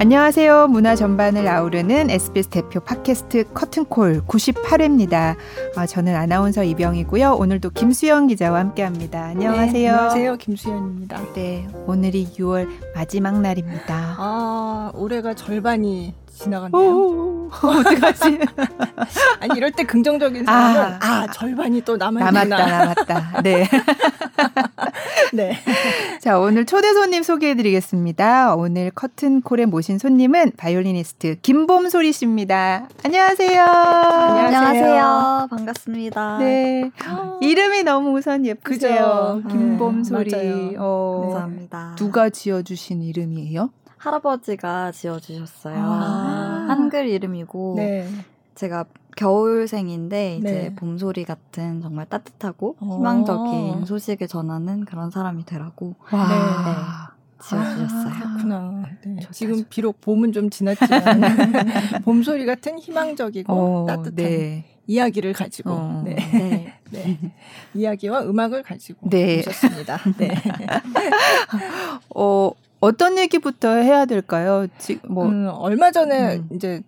안녕하세요. 문화 전반을 아우르는 SBS 대표 팟캐스트 커튼콜 98회입니다. 아, 저는 아나운서 이병이고요. 오늘도 김수영 기자와 함께합니다. 안녕하세요. 네, 안녕하세요. 김수현입니다. 네, 오늘이 6월 마지막 날입니다. 아, 올해가 절반이 지나갔네요. 어떡하지? 아니 이럴 때 긍정적인 사람은 아, 아 절반이 또 남았다 남았다. 네. 네. 자 오늘 초대 손님 소개해 드리겠습니다. 오늘 커튼콜에 모신 손님은 바이올리니스트 김봄소리 씨입니다. 안녕하세요. 안녕하세요. 안녕하세요. 반갑습니다. 네. 아. 이름이 너무 우선 예쁘세요. 그죠? 김봄소리. 네, 어, 감사합니다. 누가 지어 주신 이름이에요? 할아버지가 지어 주셨어요. 아~ 한글 이름이고 네. 제가 겨울생인데 이제 네. 봄소리 같은 정말 따뜻하고 어. 희망적인 소식을 전하는 그런 사람이 되라고 네. 지어주셨어요. 아, 그렇구나. 네. 지금 비록 봄은 좀 지났지만 봄소리 같은 희망적이고 어, 따뜻한 네. 이야기를 가지고 어, 네. 네. 네. 이야기와 음악을 가지고 네. 오셨습니다. 네. 어, 어떤 얘기부터 해야 될까요? 지금 뭐 음, 얼마 전에 음. 이제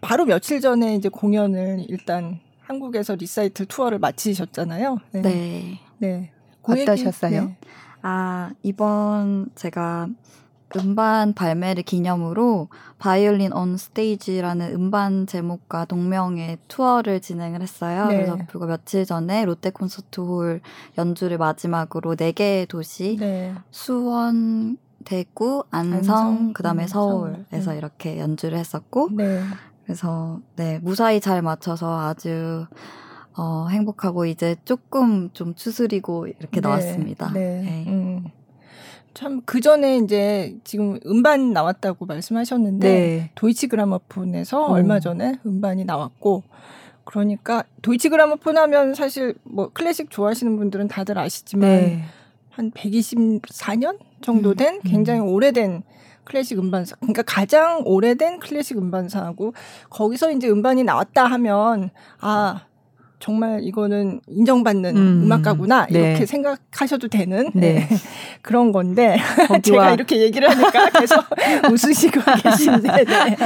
바로 며칠 전에 이제 공연을 일단 한국에서 리사이틀 투어를 마치셨잖아요. 네. 네. 네. 그 어떠셨어요? 네. 아, 이번 제가 음반 발매를 기념으로 바이올린 온 스테이지라는 음반 제목과 동명의 투어를 진행을 했어요. 네. 그래서 불과 며칠 전에 롯데 콘서트 홀 연주를 마지막으로 네 개의 도시 네. 수원, 대구, 안성, 안성 그다음에 음, 서울에서 네. 이렇게 연주를 했었고 네. 그래서 네 무사히 잘 맞춰서 아주 어, 행복하고 이제 조금 좀 추스리고 이렇게 네. 나왔습니다. 네. 네. 음. 참그 전에 이제 지금 음반 나왔다고 말씀하셨는데 네. 도이치 그라모폰에서 어. 얼마 전에 음반이 나왔고 그러니까 도이치 그라모폰 하면 사실 뭐 클래식 좋아하시는 분들은 다들 아시지만 네. 한 124년 정도 된 음. 굉장히 오래된 클래식 음반사. 그러니까 가장 오래된 클래식 음반사하고 거기서 이제 음반이 나왔다 하면 아 정말 이거는 인정받는 음. 악가구나 네. 이렇게 생각하셔도 되는 네. 네. 그런 건데 제가 이렇게 얘기를 하니까 계속 웃으시고 계신데 네.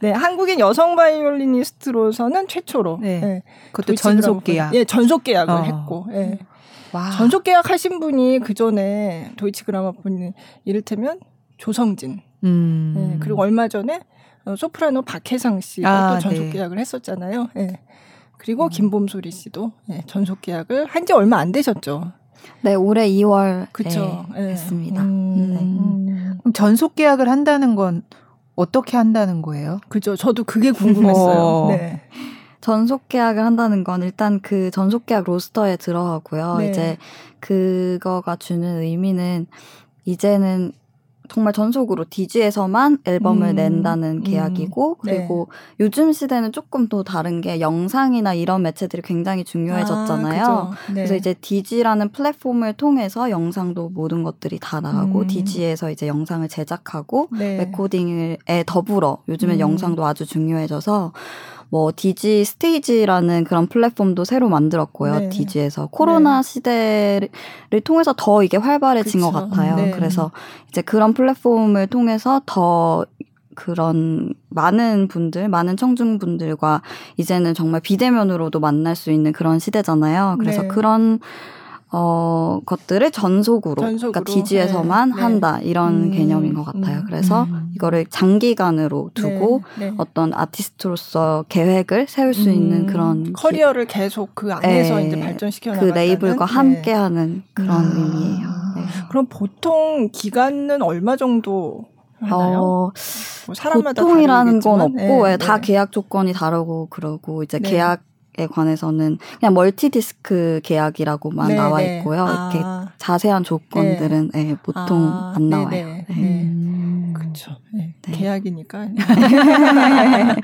네. 한국인 여성 바이올리니스트로서는 최초로 네. 네. 그것도 전속 계약 예 전속 계약을 어. 했고 예. 와. 전속 계약하신 분이 그 전에 도이치 그라마폰 이를테면 조성진 음. 네, 그리고 얼마 전에 어, 소프라노 박혜상 씨가 아, 또 전속 네. 계약을 했었잖아요. 네. 그리고 음. 김봄소리 씨도 네, 전속 계약을 한 지 얼마 안 되셨죠. 네, 올해 2월 그쵸. 네, 했습니다. 음. 네. 음. 그럼 전속 계약을 한다는 건 어떻게 한다는 거예요? 그죠. 저도 그게 궁금했어요. 어. 네. 전속 계약을 한다는 건 일단 그 전속 계약 로스터에 들어가고요. 네. 이제 그거가 주는 의미는 이제는 정말 전속으로 DG에서만 앨범을 음. 낸다는 음. 계약이고 음. 그리고 네. 요즘 시대는 조금 또 다른 게 영상이나 이런 매체들이 굉장히 중요해졌잖아요. 아, 네. 그래서 이제 DG라는 플랫폼을 통해서 영상도 모든 것들이 다 나가고 음. DG에서 이제 영상을 제작하고 네. 레코딩에 더불어 요즘엔 음. 영상도 아주 중요해져서 뭐 DG Stage라는 그런 플랫폼도 새로 만들었고요. 네. DG에서 코로나 네. 시대를 통해서 더 이게 활발해진 그쵸. 것 같아요. 네. 그래서 이제 그런 플랫폼을 통해서 더 그런 많은 분들, 많은 청중분들과 이제는 정말 비대면으로도 만날 수 있는 그런 시대잖아요. 그래서 네. 그런 어, 것들을 전속으로, 그러니까 전속으로 그러니까 디지에서만 네. 한다 이런 음, 개념인 것 같아요. 음, 그래서 음. 이거를 장기간으로 두고 네. 네. 어떤 아티스트로서 계획을 세울 수 있는 음. 그런 커리어를 기... 계속 그 안에서 네. 이제 발전시켜 나가는 그 레이블과 네. 함께하는 그런 의미예요. 네. 그럼 보통 기간은 얼마 정도 하나요? 어, 뭐 사람마다 보통이라는 건 없고 네, 다 계약 조건이 다르고 그러고 이제 계약 에 관해서는 그냥 멀티 디스크 계약이라고만 네 나와 네. 있고요. 아. 이렇게 자세한 조건들은 네. 네, 보통 아. 안 나와요. 네. 음. 그렇죠. 계약이니까.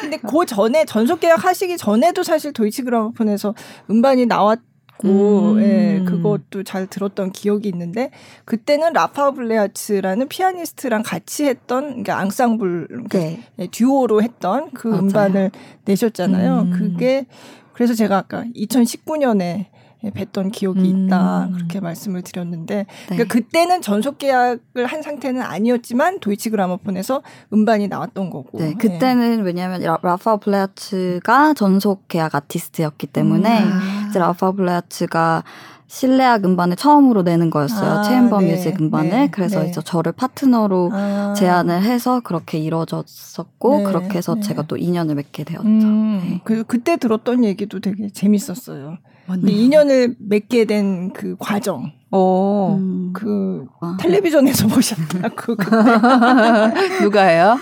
근데 그 전에 전속 계약 하시기 전에도 사실 도이치 그라모폰에서 음반이 나왔 있고, 음. 예, 그것도 잘 들었던 기억이 있는데, 그때는 라파 블레아츠라는 피아니스트랑 같이 했던, 그러니까 앙상블, 그러니까 네. 예, 듀오로 했던 그 맞아요. 음반을 내셨잖아요. 음. 그게, 그래서 제가 아까 2019년에 뵀던 기억이 있다 음. 그렇게 말씀을 드렸는데 네. 그러니까 그때는 전속 계약을 한 상태는 아니었지만 도이치 그라모폰에서 음반이 나왔던 거고. 네, 그때는 네. 왜냐하면 라파 블레하츠가 전속 계약 아티스트였기 때문에 음. 아. 이제 라파 블레하츠가 실내악 음반을 처음으로 내는 거였어요. 아, chamber 네, music 음반을. 네, 그래서 네. 이제 저를 파트너로 아. 제안을 해서 그렇게 이루어졌었고 네, 그렇게 해서 네. 제가 또 인연을 맺게 되었죠. 음, 네. 그 그때 들었던 얘기도 되게 재밌었어요. 맞네요. 인연을 맺게 된 그 과정. 오, 음. 그 아. 텔레비전에서 보셨다고 누가요?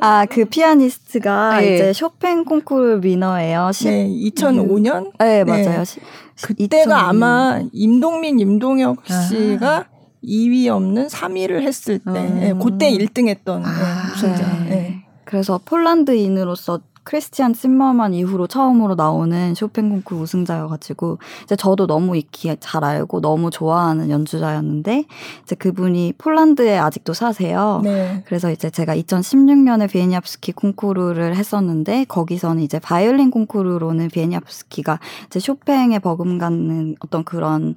아 그 피아니스트가 네. 이제 쇼팽 콩쿠르 위너예요. 네, 2005년. 네, 맞아요. 네. 그때가 2005년. 아마 임동민, 임동혁 씨가 아. 2위 없는 3위를 했을 때, 음. 네, 그때 1등 했던 아, 우승자. 네. 그래서 폴란드인으로서 크리스티안 심머만 이후로 처음으로 나오는 쇼팽 콩쿠르 우승자여가지고 이제 저도 너무 익히 잘 알고 너무 좋아하는 연주자였는데 이제 그분이 폴란드에 아직도 사세요. 네. 그래서 이제 제가 2016년에 비에니압스키 콩쿠르를 했었는데 거기서는 이제 바이올린 콩쿠르로는 비에니압스키가 이제 쇼팽에 버금가는 어떤 그런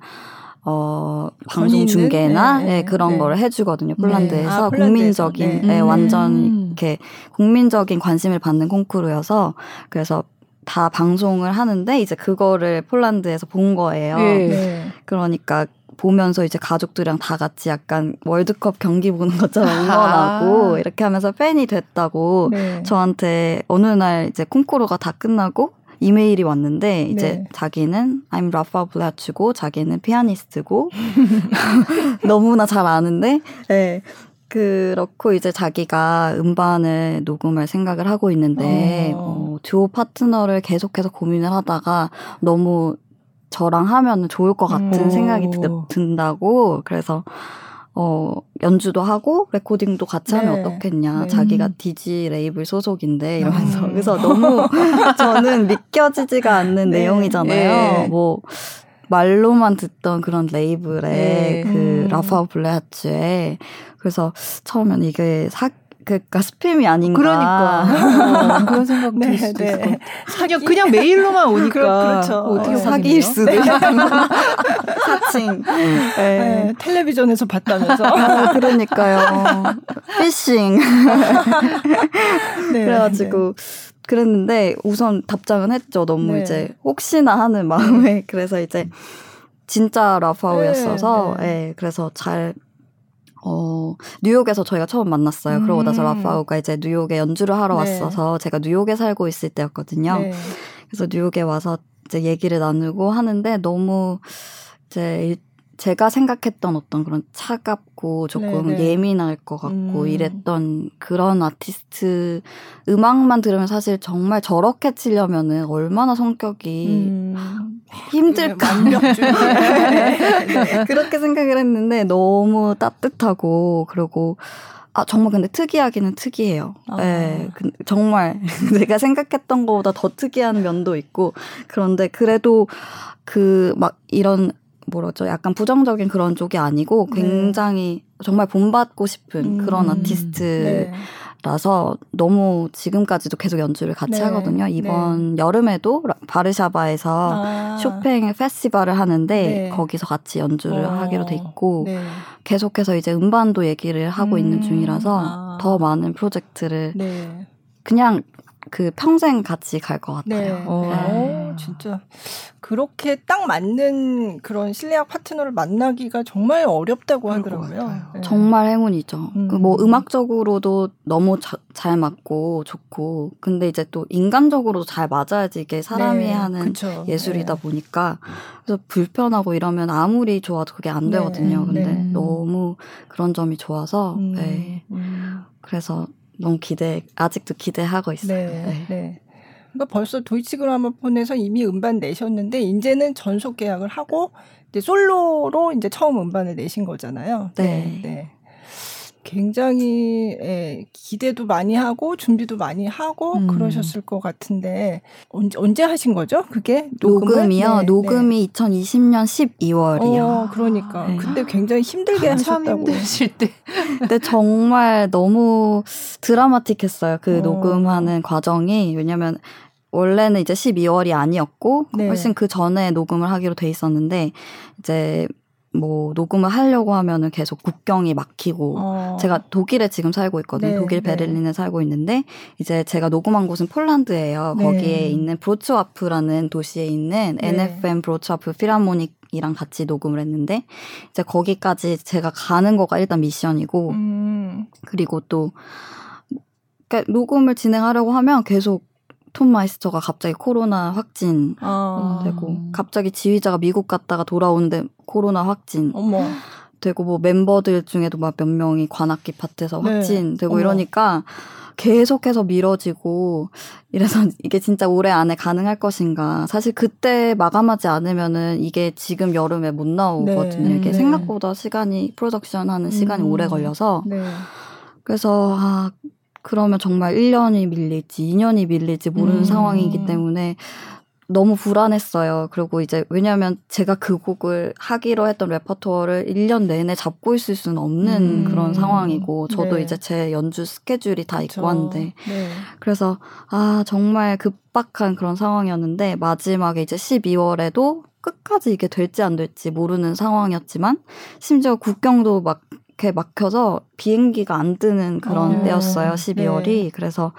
어, 방송 중계나 네, 네, 그런 네. 걸 해주거든요. 네. 폴란드에서 아, 국민적인, 네. 완전 음. 이렇게 국민적인 관심을 받는 콩쿠르여서 그래서 다 방송을 하는데 이제 그거를 폴란드에서 본 거예요. 네. 그러니까 보면서 이제 가족들이랑 다 같이 약간 월드컵 경기 보는 것처럼 응원하고 아. 이렇게 하면서 팬이 됐다고 네. 저한테 어느 날 이제 콩쿠르가 다 끝나고 이메일이 왔는데 이제 네. 자기는 I'm 라파 블라츠고 자기는 피아니스트고 너무나 잘 아는데 네. 그렇고 이제 자기가 음반을 녹음할 생각을 하고 있는데 어. 어, 듀오 파트너를 계속해서 고민을 하다가 너무 저랑 하면 좋을 것 같은 음. 생각이 든다고 그래서 어, 연주도 하고 레코딩도 같이 하면 네. 어떻겠냐. 네. 자기가 DG 레이블 소속인데 이러면서. 음. 그래서 너무 저는 믿겨지지가 않는 네. 내용이잖아요. 네. 뭐 말로만 듣던 그런 레이블의 네. 그 음. 라파 블레하츠에 그래서 처음엔 이게 사 그러니까 스팸이 아닌가. 그러니까 어, 그런 생각 들 네, 수도 네. 있고. 사기 그냥 메일로만 오니까 그렇죠. 어떻게 사기일 수도 있고. 사칭. 네. 네. 텔레비전에서 봤다면서. 아, 그러니까요. 피싱. 네, 그래가지고 그랬는데 우선 답장은 했죠. 너무 네. 이제 혹시나 하는 마음에 그래서 이제 진짜 라파오였어서 네, 네. 그래서 잘 어, 뉴욕에서 저희가 처음 만났어요. 음. 그러고 나서 음. 라파우가 이제 뉴욕에 연주를 하러 네. 왔어서 제가 뉴욕에 살고 있을 때였거든요. 네. 그래서 뉴욕에 와서 이제 얘기를 나누고 하는데 너무 이제 제가 생각했던 어떤 그런 차갑고 조금 네네. 네. 예민할 것 같고 음. 이랬던 그런 아티스트 음악만 들으면 사실 정말 저렇게 치려면은 얼마나 성격이 음. 힘들까 네, 네. 그렇게 생각을 했는데 너무 따뜻하고 그리고 아 정말 근데 특이하기는 특이해요. 아. 네, 정말 내가 생각했던 것보다 더 특이한 면도 있고 그런데 그래도 그 막 이런 뭐라죠? 약간 부정적인 그런 쪽이 아니고 네. 굉장히 네. 정말 본받고 싶은 음. 그런 아티스트라서 네. 너무 지금까지도 계속 연주를 같이 네. 하거든요. 이번 네. 여름에도 바르샤바에서 아. 쇼팽 페스티벌을 하는데 네. 거기서 같이 연주를 오. 어. 하기로 돼 있고 계속해서 이제 음반도 얘기를 하고 음. 있는 중이라서 아. 더 많은 프로젝트를 그냥 그 평생 같이 갈 것 같아요. 네. 네. 오, 진짜 그렇게 딱 맞는 그런 실내악 파트너를 만나기가 정말 어렵다고 하더라고요. 네. 정말 행운이죠. 음. 그뭐 음악적으로도 너무 자, 잘 맞고 좋고, 근데 이제 또 인간적으로도 잘 맞아야지 이게 사람이 네. 하는 그쵸. 예술이다 네. 보니까 그래서 불편하고 이러면 아무리 좋아도 그게 안 네. 되거든요. 근데 네. 너무 그런 점이 좋아서, 음. 네. 음. 그래서 너무 기대 아직도 기대하고 있어요. 네. 네. 네. 그러니까 벌써 도이치 그라모폰에서 이미 음반 내셨는데 이제는 전속 계약을 하고 이제 솔로로 이제 처음 음반을 내신 거잖아요. 네. 네. 네. 굉장히 예, 기대도 많이 하고 준비도 많이 하고 음. 그러셨을 것 같은데 언제 언제 하신 거죠? 그게 녹음을? 이요 네, 녹음이 네. 2020년 12월이요. 어, 그러니까 네. 그때 굉장히 힘들게 하셨다고. 힘드실 때. 근데 정말 너무 드라마틱했어요. 그 어. 녹음하는 과정이 왜냐면 원래는 이제 12월이 아니었고 네. 훨씬 그 전에 녹음을 하기로 돼 있었는데 이제 뭐 녹음을 하려고 하면은 계속 국경이 막히고 어. 제가 독일에 지금 살고 있거든요. 네, 독일 네. 베를린에 네. 살고 있는데 이제 제가 녹음한 곳은 폴란드예요. 네. 거기에 있는 브로츠와프라는 도시에 있는 네. NFM 브로츠와프 필하모닉이랑 같이 녹음을 했는데 이제 거기까지 제가 가는 거가 일단 미션이고 음. 그리고 또 그러니까 녹음을 진행하려고 하면 계속 Tonmeister가 갑자기 코로나 확진 아. 되고 갑자기 지휘자가 미국 갔다가 돌아오는데 코로나 확진 어머. 되고 뭐 멤버들 중에도 막 몇 명이 관악기 파트에서 네. 확진되고 어머. 이러니까 계속해서 미뤄지고 이래서 이게 진짜 올해 안에 가능할 것인가. 사실 그때 마감하지 않으면은 이게 지금 여름에 못 나오거든요. 네. 이게 네. 생각보다 시간이 프로덕션 하는 시간이 음. 오래 걸려서. 네. 그래서 아 그러면 정말 1년이 밀릴지 2년이 밀릴지 모르는 음. 상황이기 때문에 너무 불안했어요. 그리고 이제 왜냐하면 제가 그 곡을 하기로 했던 repertoire를 1년 내내 잡고 있을 수는 없는 음. 그런 상황이고 저도 네. 이제 제 연주 스케줄이 다 그쵸. 있고 한데 네. 그래서 아 정말 급박한 그런 상황이었는데 마지막에 이제 12월에도 끝까지 이게 될지 안 될지 모르는 상황이었지만 심지어 국경도 막 이렇게 막혀서 비행기가 안 뜨는 그런 어. 때였어요. 12월이. 네. 그래서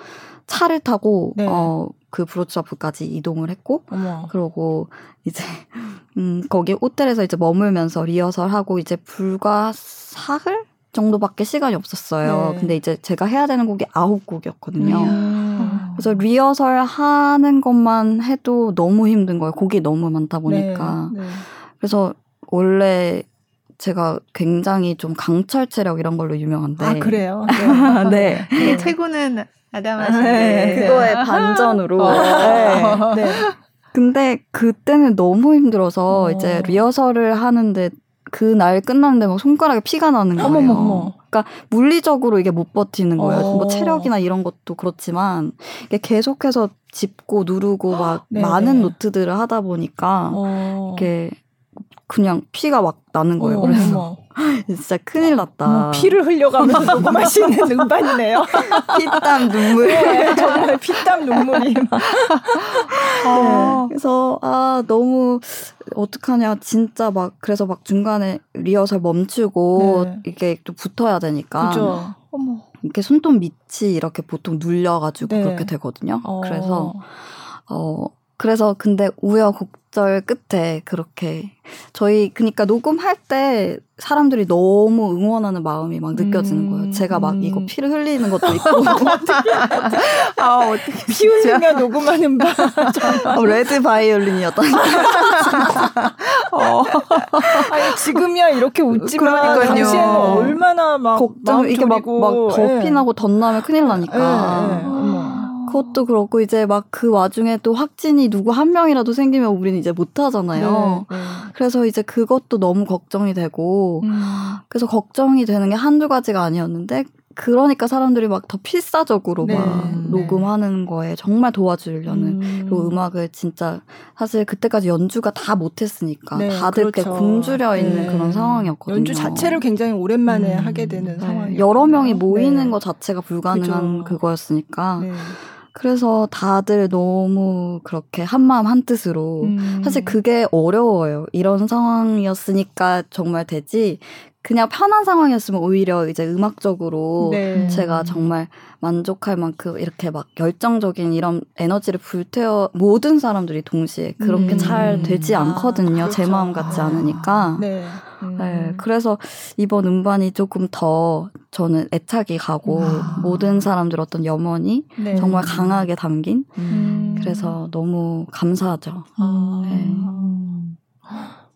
차를 타고 네. 어, 그 브로츠와프까지 이동을 했고 어머. 그러고 이제 음 거기 호텔에서 이제 머물면서 리허설하고 이제 불과 사흘 정도밖에 시간이 없었어요. 네. 근데 이제 제가 해야 되는 곡이 아홉 곡이었거든요. 음. 그래서 리허설 하는 것만 해도 너무 힘든 거예요. 곡이 너무 많다 보니까. 네. 네. 그래서 원래 제가 굉장히 좀 강철 체력 이런 걸로 유명한데. 아, 그래요? 네. 네. 최고는 아담하신데. 네. 그거의 반전으로. 어. 네. 네. 근데 그때는 너무 힘들어서 어. 이제 리허설을 하는데 그날 끝났는데 막 손가락에 피가 나는 거예요. 어머머머. 그러니까 물리적으로 이게 못 버티는 거예요. 어. 뭐 체력이나 이런 것도 그렇지만 이게 계속해서 짚고 누르고 막 많은 노트들을 하다 보니까 어. 이게 그냥 피가 막 나는 거예요. 어머, 그래서. 진짜 큰일 났다. 어, 피를 흘려가면서 녹음하시는 음반이네요. 피땀 눈물. 네, 정말 피땀 눈물이 막. 네. 그래서 아 너무 어떡하냐 진짜 막 그래서 막 중간에 리허설 멈추고 네. 이게 또 붙어야 되니까. 그죠. 어머. 이렇게 손톱 밑이 이렇게 보통 눌려가지고 네. 그렇게 되거든요. 어. 그래서 어 그래서 근데 우여곡 절 끝에 그렇게 저희 그니까 녹음할 때 사람들이 너무 응원하는 마음이 막 느껴지는 거예요. 음, 제가 막 음. 이거 피를 흘리는 것도 있고 아 어떻게 피 흘리며 녹음하는 바 어, 레드 바이올린이었다. 어. 아니 지금이야 이렇게 웃지만 당시에는 얼마나 막 걱정 이게 막막더 피 나고 덧나면 큰일 나니까. 네, 네. 그것도 그렇고 이제 막 그 와중에 또 확진이 누구 한 명이라도 생기면 우리는 이제 못 하잖아요. 네, 네. 그래서 이제 그것도 너무 걱정이 되고 음. 그래서 걱정이 되는 게 한두 가지가 아니었는데 그러니까 사람들이 막 더 필사적으로 네, 막 네. 녹음하는 거에 정말 도와주려는 음. 그리고 음악을 진짜 사실 그때까지 연주가 다 못했으니까 네, 다들 그렇죠. 이렇게 굶주려 있는 네. 그런 상황이었거든요. 연주 자체를 굉장히 오랜만에 음. 하게 되는 네. 상황이 여러 명이 모이는 것 자체가 불가능한 그죠. 그거였으니까 그래서 다들 너무 그렇게 한마음 한뜻으로 음. 사실 그게 어려워요. 이런 상황이었으니까 정말 되지. 그냥 편한 상황이었으면 오히려 이제 음악적으로 네. 제가 정말 만족할 만큼 이렇게 막 열정적인 이런 에너지를 불태워 모든 사람들이 동시에 그렇게 음. 잘 되지 아, 않거든요. 아, 그렇죠. 제 마음 같지 않으니까. 네. 음. 네. 그래서 이번 음반이 조금 더 저는 애착이 가고 아. 모든 사람들 어떤 염원이 네. 정말 강하게 담긴 음. 그래서 너무 감사하죠. 아. 네.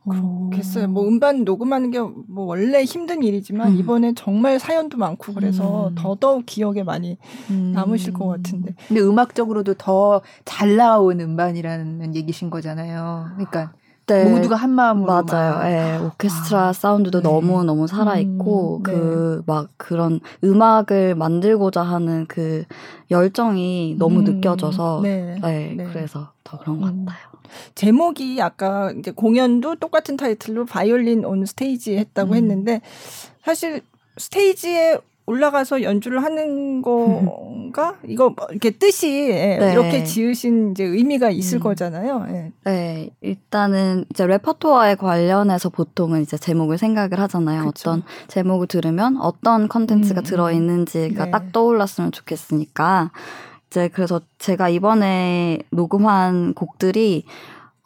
그렇겠어요. 뭐 음반 녹음하는 게 뭐 원래 힘든 일이지만 음. 이번에 정말 사연도 많고 그래서 음. 더더욱 기억에 많이 음. 남으실 것 같은데. 근데 음악적으로도 더 잘 나온 음반이라는 얘기신 거잖아요. 그러니까 네. 모두가 한 마음으로 맞아요. 예. 오케스트라 아, 사운드도 네. 너무 너무 살아 있고 음, 네. 그막 그런 음악을 만들고자 하는 그 열정이 너무 음, 느껴져서 네. 네. 네. 그래서 더 그런 것 음. 같아요. 제목이 아까 이제 공연도 똑같은 타이틀로 바이올린 온 스테이지 했다고 음. 했는데 사실 스테이지에 올라가서 연주를 하는 건가? 이거 뭐 이렇게 뜻이 예, 네. 이렇게 지으신 이제 의미가 있을 음. 거잖아요. 예. 네, 일단은 이제 repertoire에 관련해서 보통은 이제 제목을 생각을 하잖아요. 그쵸. 어떤 제목을 들으면 어떤 컨텐츠가 음. 들어 있는지가 네. 딱 떠올랐으면 좋겠으니까 이제 그래서 제가 이번에 녹음한 곡들이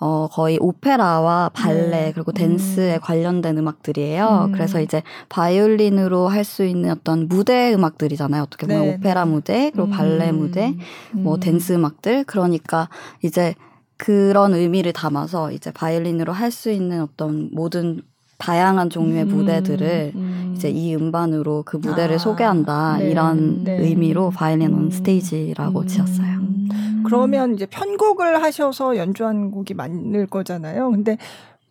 어, 거의 오페라와 발레 네. 그리고 댄스에 음. 관련된 음악들이에요. 음. 그래서 이제 바이올린으로 할 수 있는 어떤 무대 음악들이잖아요. 어떻게 보면 네. 오페라 네. 무대, 그리고 음. 발레 무대, 뭐 음. 댄스 음악들. 그러니까 이제 그런 의미를 담아서 이제 바이올린으로 할 수 있는 어떤 모든 다양한 종류의 음, 무대들을 음. 이제 이 음반으로 그 무대를 아, 소개한다 네, 이런 네. 의미로 Violin on 음. Stage라고 지었어요. 그러면 이제 편곡을 하셔서 연주한 곡이 많을 거잖아요. 근데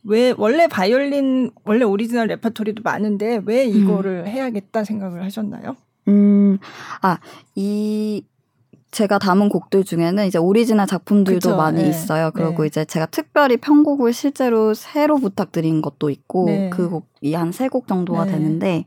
왜 원래 바이올린 원래 오리지널 레퍼토리도 많은데 왜 이거를 음. 해야겠다 생각을 하셨나요? 음, 아, 이 제가 담은 곡들 중에는 이제 오리지널 작품들도 그쵸, 많이 네. 있어요. 그리고 네. 이제 제가 특별히 편곡을 실제로 새로 부탁드린 것도 있고 네. 그 곡이 한 세 곡 정도가 네. 되는데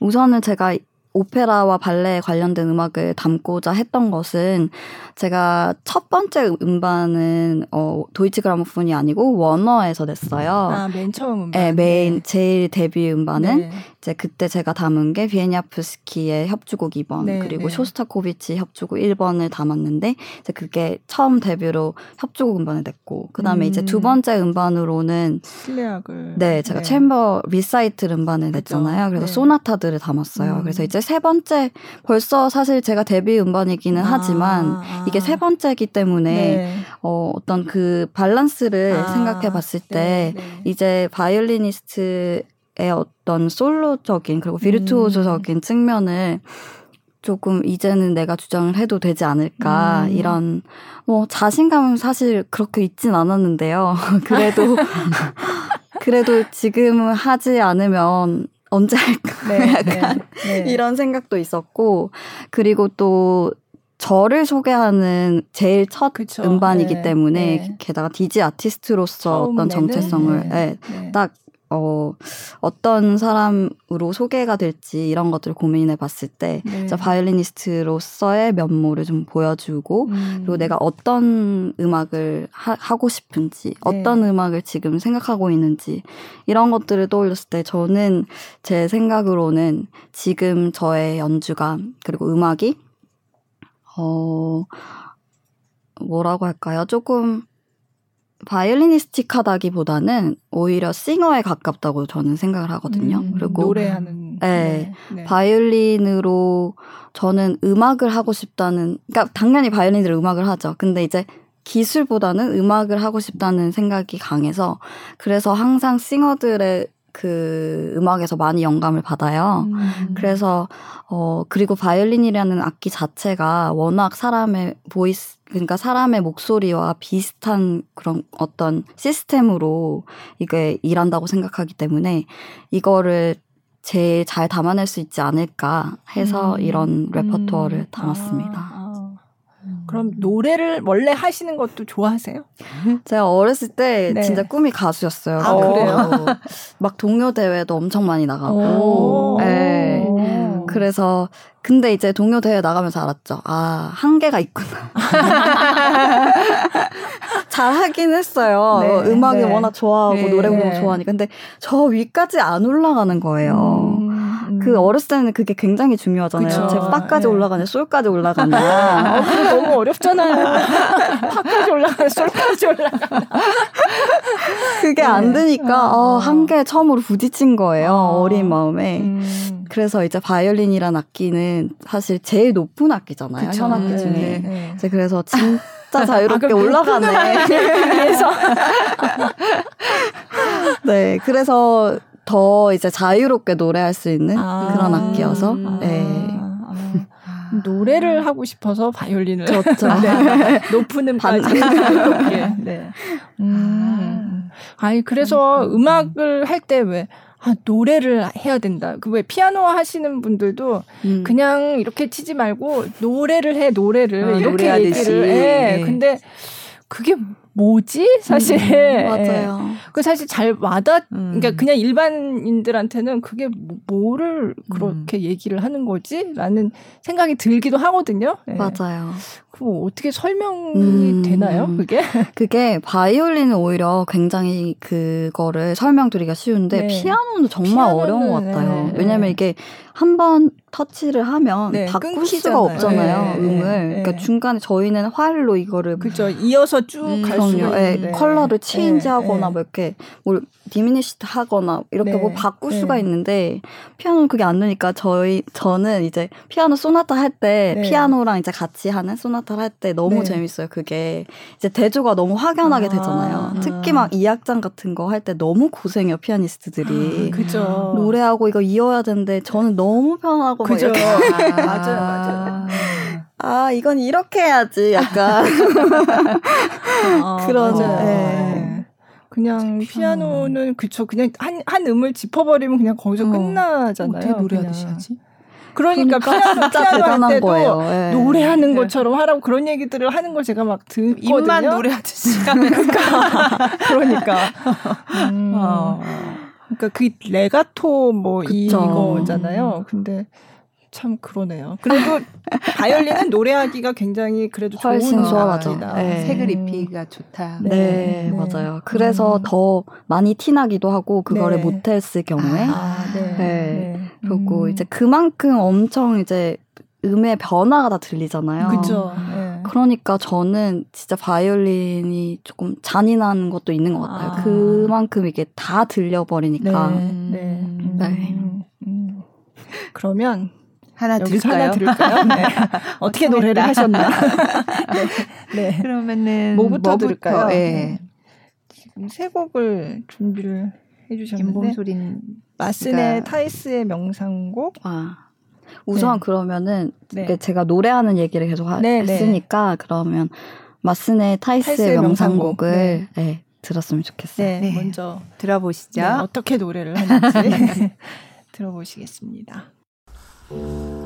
우선은 제가 오페라와 발레에 관련된 음악을 담고자 했던 것은 제가 첫 번째 음반은 어 도이치 그라모폰이 아니고 워너에서 냈어요. 아, 맨 처음 음반. 네, 메인 제일 데뷔 음반은 네. 이제 그때 제가 담은 게 비에니아프스키의 협주곡 2번 네, 그리고 네. 쇼스타코비치 협주곡 1번을 담았는데 이제 그게 처음 데뷔로 협주곡 음반을 냈고 그다음에 음. 이제 두 번째 음반으로는 실내악을 네, 제가 네. chamber recital 음반을 냈잖아요. 그래서 네. 소나타들을 담았어요. 음. 그래서 이제 세 번째 벌써 사실 제가 데뷔 음반이기는 아, 하지만 아. 이게 세 번째기 때문에 네. 어, 어떤 그 밸런스를 아, 생각해 봤을 때 네, 네. 이제 바이올리니스트의 어떤 솔로적인 그리고 비르투오즈적인 음. 측면을 조금 이제는 내가 주장을 해도 되지 않을까 음. 이런 뭐 자신감은 사실 그렇게 있진 않았는데요. 그래도 그래도 지금은 하지 않으면 언제 할까 네, 약간 네, 네. 이런 생각도 있었고 그리고 또 저를 소개하는 제일 첫 그쵸, 음반이기 네, 때문에 네. 게다가 디지 아티스트로서 어떤 정체성을 네, 네, 딱 어, 어떤 사람으로 소개가 될지 이런 것들을 고민해 봤을 때, 네. 바이올리니스트로서의 면모를 좀 보여주고, 음. 그리고 내가 어떤 음악을 하, 고 싶은지, 네. 어떤 음악을 지금 생각하고 있는지, 이런 것들을 떠올렸을 때, 저는 제 생각으로는 지금 저의 연주가, 그리고 음악이, 어, 뭐라고 할까요? 조금, violinistic하다기보다는 오히려 singer에 가깝다고 저는 생각을 하거든요. 음, 그리고 노래하는 네, 네, 바이올린으로 저는 음악을 하고 싶다는 그러니까 당연히 바이올린으로 음악을 하죠. 근데 이제 기술보다는 음악을 하고 싶다는 생각이 강해서 그래서 항상 singer들의 그 음악에서 많이 영감을 받아요. 음. 그래서 어 그리고 바이올린이라는 악기 자체가 워낙 사람의 voice 그러니까 사람의 목소리와 비슷한 그런 어떤 시스템으로 이게 일한다고 생각하기 때문에 이거를 제일 잘 담아낼 수 있지 않을까 해서 음. 이런 레퍼토어를 음. 담았습니다. 아. 그럼 노래를 원래 하시는 것도 좋아하세요? 제가 어렸을 때 네. 진짜 꿈이 가수였어요. 아, 그래요? 막 동요 대회도 엄청 많이 나가고. 네. 그래서 근데 이제 동요 대회 나가면서 알았죠. 아 한계가 있구나. 잘 하긴 했어요. 네, 음악이 네. 워낙 좋아하고 네, 노래 너무 좋아하니까. 근데 저 위까지 안 올라가는 거예요. 음. 음. 그 어렸을 때는 그게 굉장히 중요하잖아요. 그쵸. 제 파까지 네. 올라가냐, 솔까지 올라가냐. 어, 그게 너무 어렵잖아요. 파까지 올라가냐, 솔까지 올라가냐. 그게 네. 안 되니까 어, 어, 한개 처음으로 부딪힌 거예요. 어. 어린 마음에. 음. 그래서 이제 바이올린이란 악기는 사실 제일 높은 악기잖아요. 그쵸. 현악기 중에. 네. 네. 그래서 진 진짜 자유롭게 아, 올라가네. 그래서 네, 그래서 더 이제 자유롭게 노래할 수 있는 아~ 그런 악기여서 아~ 네. 아~ 노래를 하고 싶어서 바이올린을 그렇죠. 네. 높은 음까지 자유롭게. 네. 음. 아니 그래서 음악을 할 때왜 아, 노래를 해야 된다. 그 왜 피아노 하시는 분들도 음. 그냥 이렇게 치지 말고 노래를 해 노래를 아, 이렇게 얘기를 해. 네. 근데 그게 뭐지 사실 음, 맞아요. 그 사실 잘 와닿 음. 그러니까 그냥 일반인들한테는 그게 뭐, 를 그렇게 음. 얘기를 하는 거지 라는 생각이 들기도 하거든요. 네. 맞아요. 그 어떻게 설명이 음. 되나요? 그게 그게 바이올린은 오히려 굉장히 그거를 설명드리기가 쉬운데 네. 피아노는 정말 피아노는, 어려운 것 같아요. 네. 왜냐면 이게 한 번 터치를 하면 네, 바꿀 끊기잖아요. 수가 없잖아요 네, 음을 네, 그러니까 네. 중간에 저희는 활로 이거를 그죠 이어서 쭉갈 음, 수가 네, 있는데 컬러를 체인지하거나 뭐 이렇게 뭐 diminish 하거나 이렇게 뭐 바꿀 수가 있는데 피아노는 그게 안 되니까 저희 저는 이제 피아노 소나타 할 때 피아노랑 이제 같이 하는 소나타 를할때 너무 재밌어요 그게 이제 대조가 너무 확연하게 아, 되잖아요 아. 특히 막 이악장 같은 거 할 때 너무 고생해요 피아니스트들이 아, 그죠 노래하고 이거 이어야 되는데 저는 너무 편하고 그죠. 아, 맞아요, 맞아요. 아, 이건 이렇게 해야지, 약간. 아, 그런, 네. 그냥 피아노는 그쵸 그냥 한 한 음을 짚어버리면 그냥 거기서 어. 끝나잖아요. 어떻게 노래하듯이 하지? 그러니까, 그러니까 피아노, 피아노 할 때도 거예요. 네. 노래하는 네. 것처럼 하라고 그런 얘기들을 하는 걸 제가 막 듣거든요. 입만 노래하듯이 그러니까 그러니까 음. 어. 그러니까 그 레가토 뭐 그쵸. 이거잖아요. 근데 참 그러네요. 그래도 바이올린은 노래하기가 굉장히 그래도 훨씬 수월하죠. 네. 색을 입히기가 좋다. 네, 네. 네. 맞아요. 그래서 음. 더 많이 티나기도 하고 그거를 네. 못했을 경우에. 아, 네. 네. 네. 그리고 음. 이제 그만큼 엄청 이제 음의 변화가 다 들리잖아요. 그렇죠. 그러니까 저는 진짜 바이올린이 조금 잔인한 것도 있는 것 같아요. 아. 그만큼 이게 다 들려버리니까. 네. 네. 네. 음. 그러면 하나 들을까요? 하나 들을까요? 네. 어떻게 노래를 하셨나? 네. 네. 그러면은 뭐부터, 뭐부터 들을까요? 네. 지금 세 곡을 준비를 해주셨는데 김봉소린 마스네 타이스의 명상곡. 아. 우선 네. 그러면은 네. 제가 노래하는 얘기를 계속 하, 네, 네. 했으니까 그러면 마스네 타이스의, 타이스의 명상곡을 네. 네. 들었으면 좋겠어요. 네, 먼저 들어보시죠. 어떻게 노래를 하는지 들어보시겠습니다. Música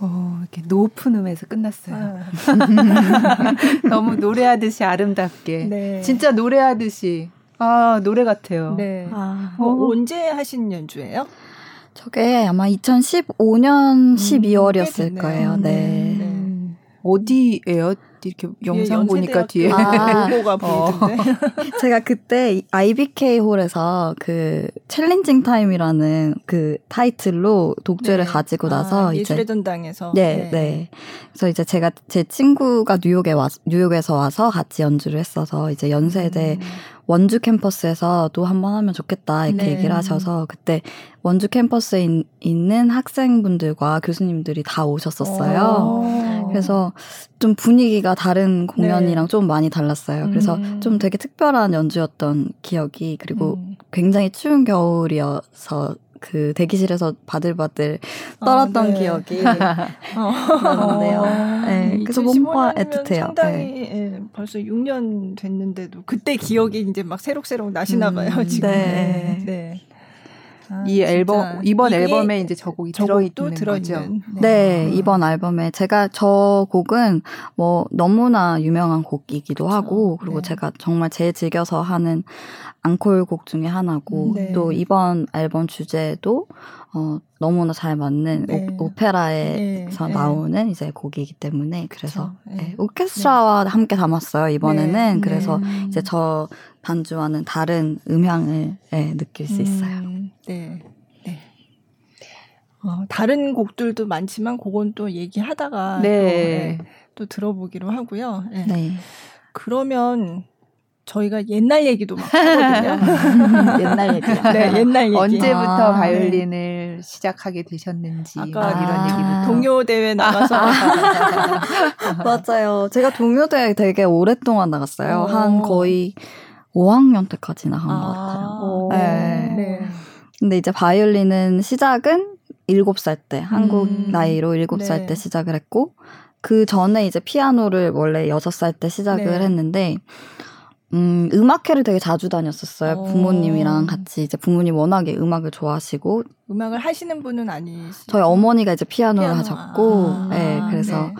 어, 이렇게 높은 음에서 끝났어요. 아. 너무 노래하듯이 아름답게. 네. 진짜 노래하듯이. 아, 노래 같아요. 네. 아, 어, 어. 언제 하신 연주예요? 저게 아마 2015년 12월이었을 음, 거예요. 네. 네. 어디예요? 이렇게 영상 보니까 뒤에 아, 로고가 보이던데. 어. 제가 그때 IBK 홀에서 그 챌린징 타임이라는 그 타이틀로 독주를 네. 가지고 나서 아, 예술의 전당에서 네, 네, 네. 그래서 이제 제가 제 친구가 뉴욕에 와 뉴욕에서 와서 같이 연주를 했어서 이제 연세대 음. 원주 캠퍼스에서도 한번 하면 좋겠다 이렇게 네. 얘기를 하셔서 그때 원주 캠퍼스에 있, 있는 학생분들과 교수님들이 다 오셨었어요. 오. 그래서 좀 분위기가 다른 공연이랑 네. 좀 많이 달랐어요. 그래서 음. 좀 되게 특별한 연주였던 기억이 그리고 음. 굉장히 추운 겨울이어서 그 대기실에서 바들바들 떨었던 아, 네. 기억이 나는데요. 어, 네, 그래서 뭔가 애틋해요. 상당히 네. 예, 벌써 6년 됐는데도 그때 기억이 이제 막 새록새록 나시나 봐요. 음, 지금. 네. 네. 아, 이 앨범 이번 앨범에 이제 저 곡이 들어있는 거죠. 네. 네, 이번 앨범에 제가 저 곡은 뭐 너무나 유명한 곡이기도 그렇죠. 하고 그리고 네. 제가 정말 제일 즐겨서 하는 앙콜 곡 중에 하나고 네. 또 이번 앨범 주제도 어, 너무나 잘 맞는 네. 오, 페라에서 네. 나오는 이제 곡이기 때문에 그래서 그렇죠. 네. 오케스트라와 함께 담았어요 이번에는 그래서 이제 저 반주와는 다른 음향을 네, 느낄 수 있어요. 음, 네. 네. 어, 다른 곡들도 많지만 그건 또 얘기하다가 네. 또, 네, 또 들어보기로 하고요. 네. 네. 그러면 저희가 옛날 얘기도 막 하거든요. 옛날 얘기. 네, 옛날 얘기. 언제부터 아, 바이올린을 네. 시작하게 되셨는지 아까 이런 아, 얘기부터. 동요 대회 나가서 맞아요. 제가 동요 대회 되게 오랫동안 나갔어요. 오. 한 거의 5학년 때까지 나간 아, 것 같아요. 네. 네. 근데 이제 바이올린은 시작은 7살 때, 한국 음, 나이로 7살 네. 때 시작을 했고, 그 전에 이제 피아노를 원래 6살 때 시작을 네. 했는데, 음, 음악회를 되게 자주 다녔었어요. 오. 어. 부모님이랑 같이 이제 부모님 워낙에 음악을 좋아하시고 음악을 하시는 분은 아니시 저희 어머니가 이제 피아노를 피아노. 하셨고, 아. 네, 그래서 네.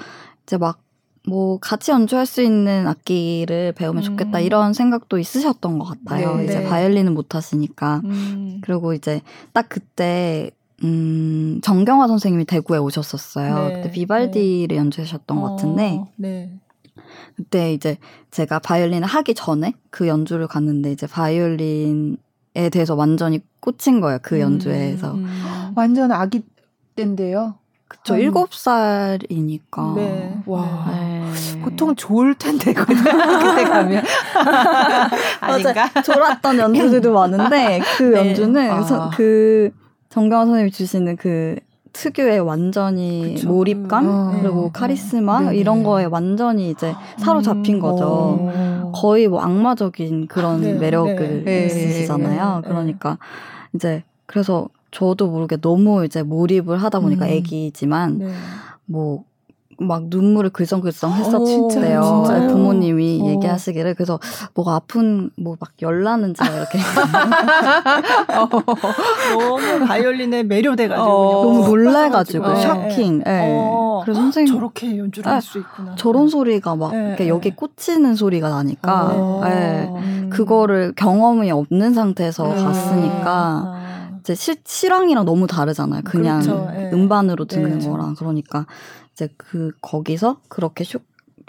이제 막 뭐 같이 연주할 수 있는 악기를 배우면 음. 좋겠다 이런 생각도 있으셨던 것 같아요. 네, 이제 네. 바이올린은 못 하시니까. 음. 그리고 이제 딱 그때 음, 정경화 선생님이 대구에 오셨었어요. 네, 그때 비발디를 네. 연주하셨던 어, 것 같은데. 네. 그때 이제 제가 바이올린을 하기 전에 그 연주를 갔는데 이제 바이올린에 대해서 완전히 꽂힌 거예요. 그 음, 연주에서. 음. 완전 아기 때인데요. 그쵸, 일곱 살이니까. 네. 와. 네. 보통 좋을 텐데, 그때 가면. 아닌가? 졸았던 연주들도 많은데, 그 네. 연주는, 아. 서, 그, 정경화 선생님이 주시는 그, 특유의 완전히 그쵸. 몰입감 음. 그리고 네. 카리스마 네. 이런 거에 완전히 이제 사로잡힌 거죠. 음. 거의 뭐 악마적인 그런 네. 매력을 네. 있으시잖아요. 네. 그러니까 이제 그래서 저도 모르게 너무 이제 몰입을 하다 보니까 음. 애기지만 네. 뭐 막 눈물을 글썽글썽 했었대요. 어, 네, 부모님이 어. 얘기하시기를 그래서 뭐가 아픈 뭐 막 열나는지 이렇게 어, 너무 바이올린에 매료돼가지고 어, 너무 놀래가지고 네. 쇼킹. 네. 어. 그래서 선생님 저렇게 연주를 할 수 있구나. 저런 소리가 막 네. 이렇게 여기 꽂히는 소리가 나니까 네. 음. 그거를 경험이 없는 상태에서 갔으니까. 아. 이제 실, 실황이랑 너무 다르잖아요. 그냥 그렇죠. 네. 음반으로 듣는 네. 거랑 그러니까 이제 그 거기서 그렇게 쇼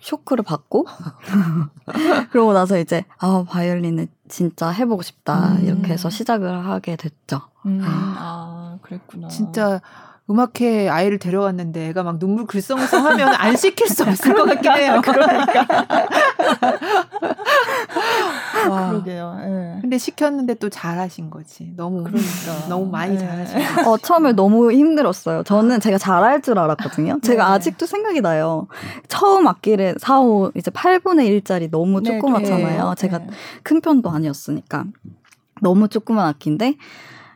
쇼크를 받고 그러고 나서 이제 아 바이올린을 진짜 해보고 싶다 음. 이렇게 해서 시작을 하게 됐죠. 음. 아 그랬구나. 진짜 음악회 아이를 데려왔는데 애가 막 눈물 글썽글썽 하면 안 시킬 수 없을 것 같긴 해요. 그러니까. 와. 그러게요. 네. 근데 시켰는데 또 잘하신 거지. 너무 그러니까 너무 많이 네. 잘하신 거. 어 처음에 너무 힘들었어요. 저는 제가 잘할 줄 알았거든요. 제가 네. 아직도 생각이 나요. 처음 악기를 사오 이제 8분의 1짜리 너무 조그맣잖아요. 제가 큰 편도 아니었으니까 너무 조그만 악기인데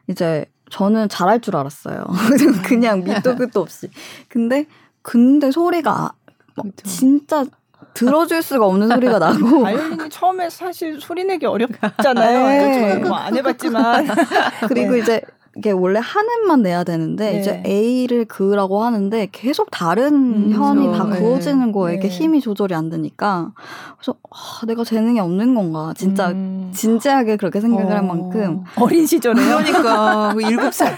이제 저는 잘할 줄 알았어요. 그냥 밑도 끝도 없이. 근데 근데 소리가 그렇죠. 진짜 들어줄 수가 없는 소리가 나고. 바이올린이 처음에 사실 소리 내기 어렵잖아요. 네. 뭐안 해봤지만. 그리고 네. 이제 이게 원래 한 음만 내야 되는데 네. 이제 A를 그으라고 하는데 계속 다른 음, 현이 그렇죠. 다 그어지는 네. 거에 이게 네. 힘이 조절이 안 되니까 그래서 아, 내가 재능이 없는 건가 진짜 음. 진지하게 그렇게 생각을 어. 할 만큼 어린 시절에 그러니까 그 일곱 살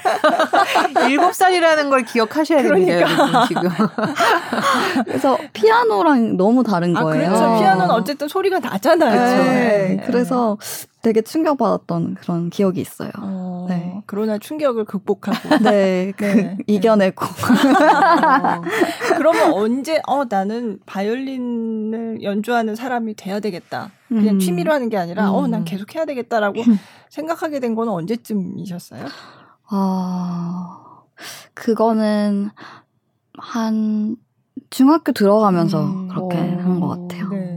일곱 살이라는 걸 기억하셔야 됩니다 그러니까. 지금 그래서 피아노랑 너무 다른 아, 거예요. 그렇죠. 피아노는 어쨌든 소리가 나잖아요. 네. 네. 그래서 되게 충격받았던 그런 기억이 있어요. 어, 네. 그러나 충격을 극복하고. 네. 그, 네. 이겨내고. 어, 그러면 언제, 어, 나는 바이올린을 연주하는 사람이 돼야 되겠다. 그냥 음. 취미로 하는 게 아니라, 음. 어, 난 계속 해야 되겠다라고 생각하게 된 거는 언제쯤이셨어요? 아, 그거는 한 중학교 들어가면서 음, 그렇게 한 것 같아요.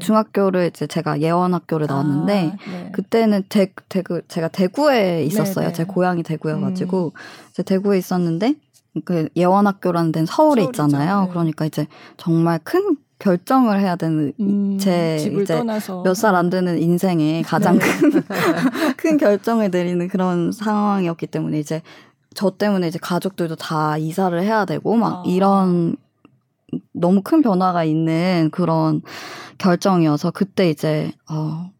네. 중학교를 이제 제가 예원학교를 나왔는데 아, 네. 그때는 대, 대구 제가 대구에 있었어요. 네, 네. 제 고향이 대구여가지고 음. 이제 대구에 있었는데 그 예원학교라는 데는 서울에 서울이죠. 있잖아요. 네. 그러니까 이제 정말 큰 결정을 해야 되는 음, 제 이제 몇 살 안 되는 인생에 가장 네. 큰, 큰 결정을 내리는 그런 상황이었기 때문에 이제 저 때문에 이제 가족들도 다 이사를 해야 되고 막 아. 이런 너무 큰 변화가 있는 그런 결정이어서 그때 이제 어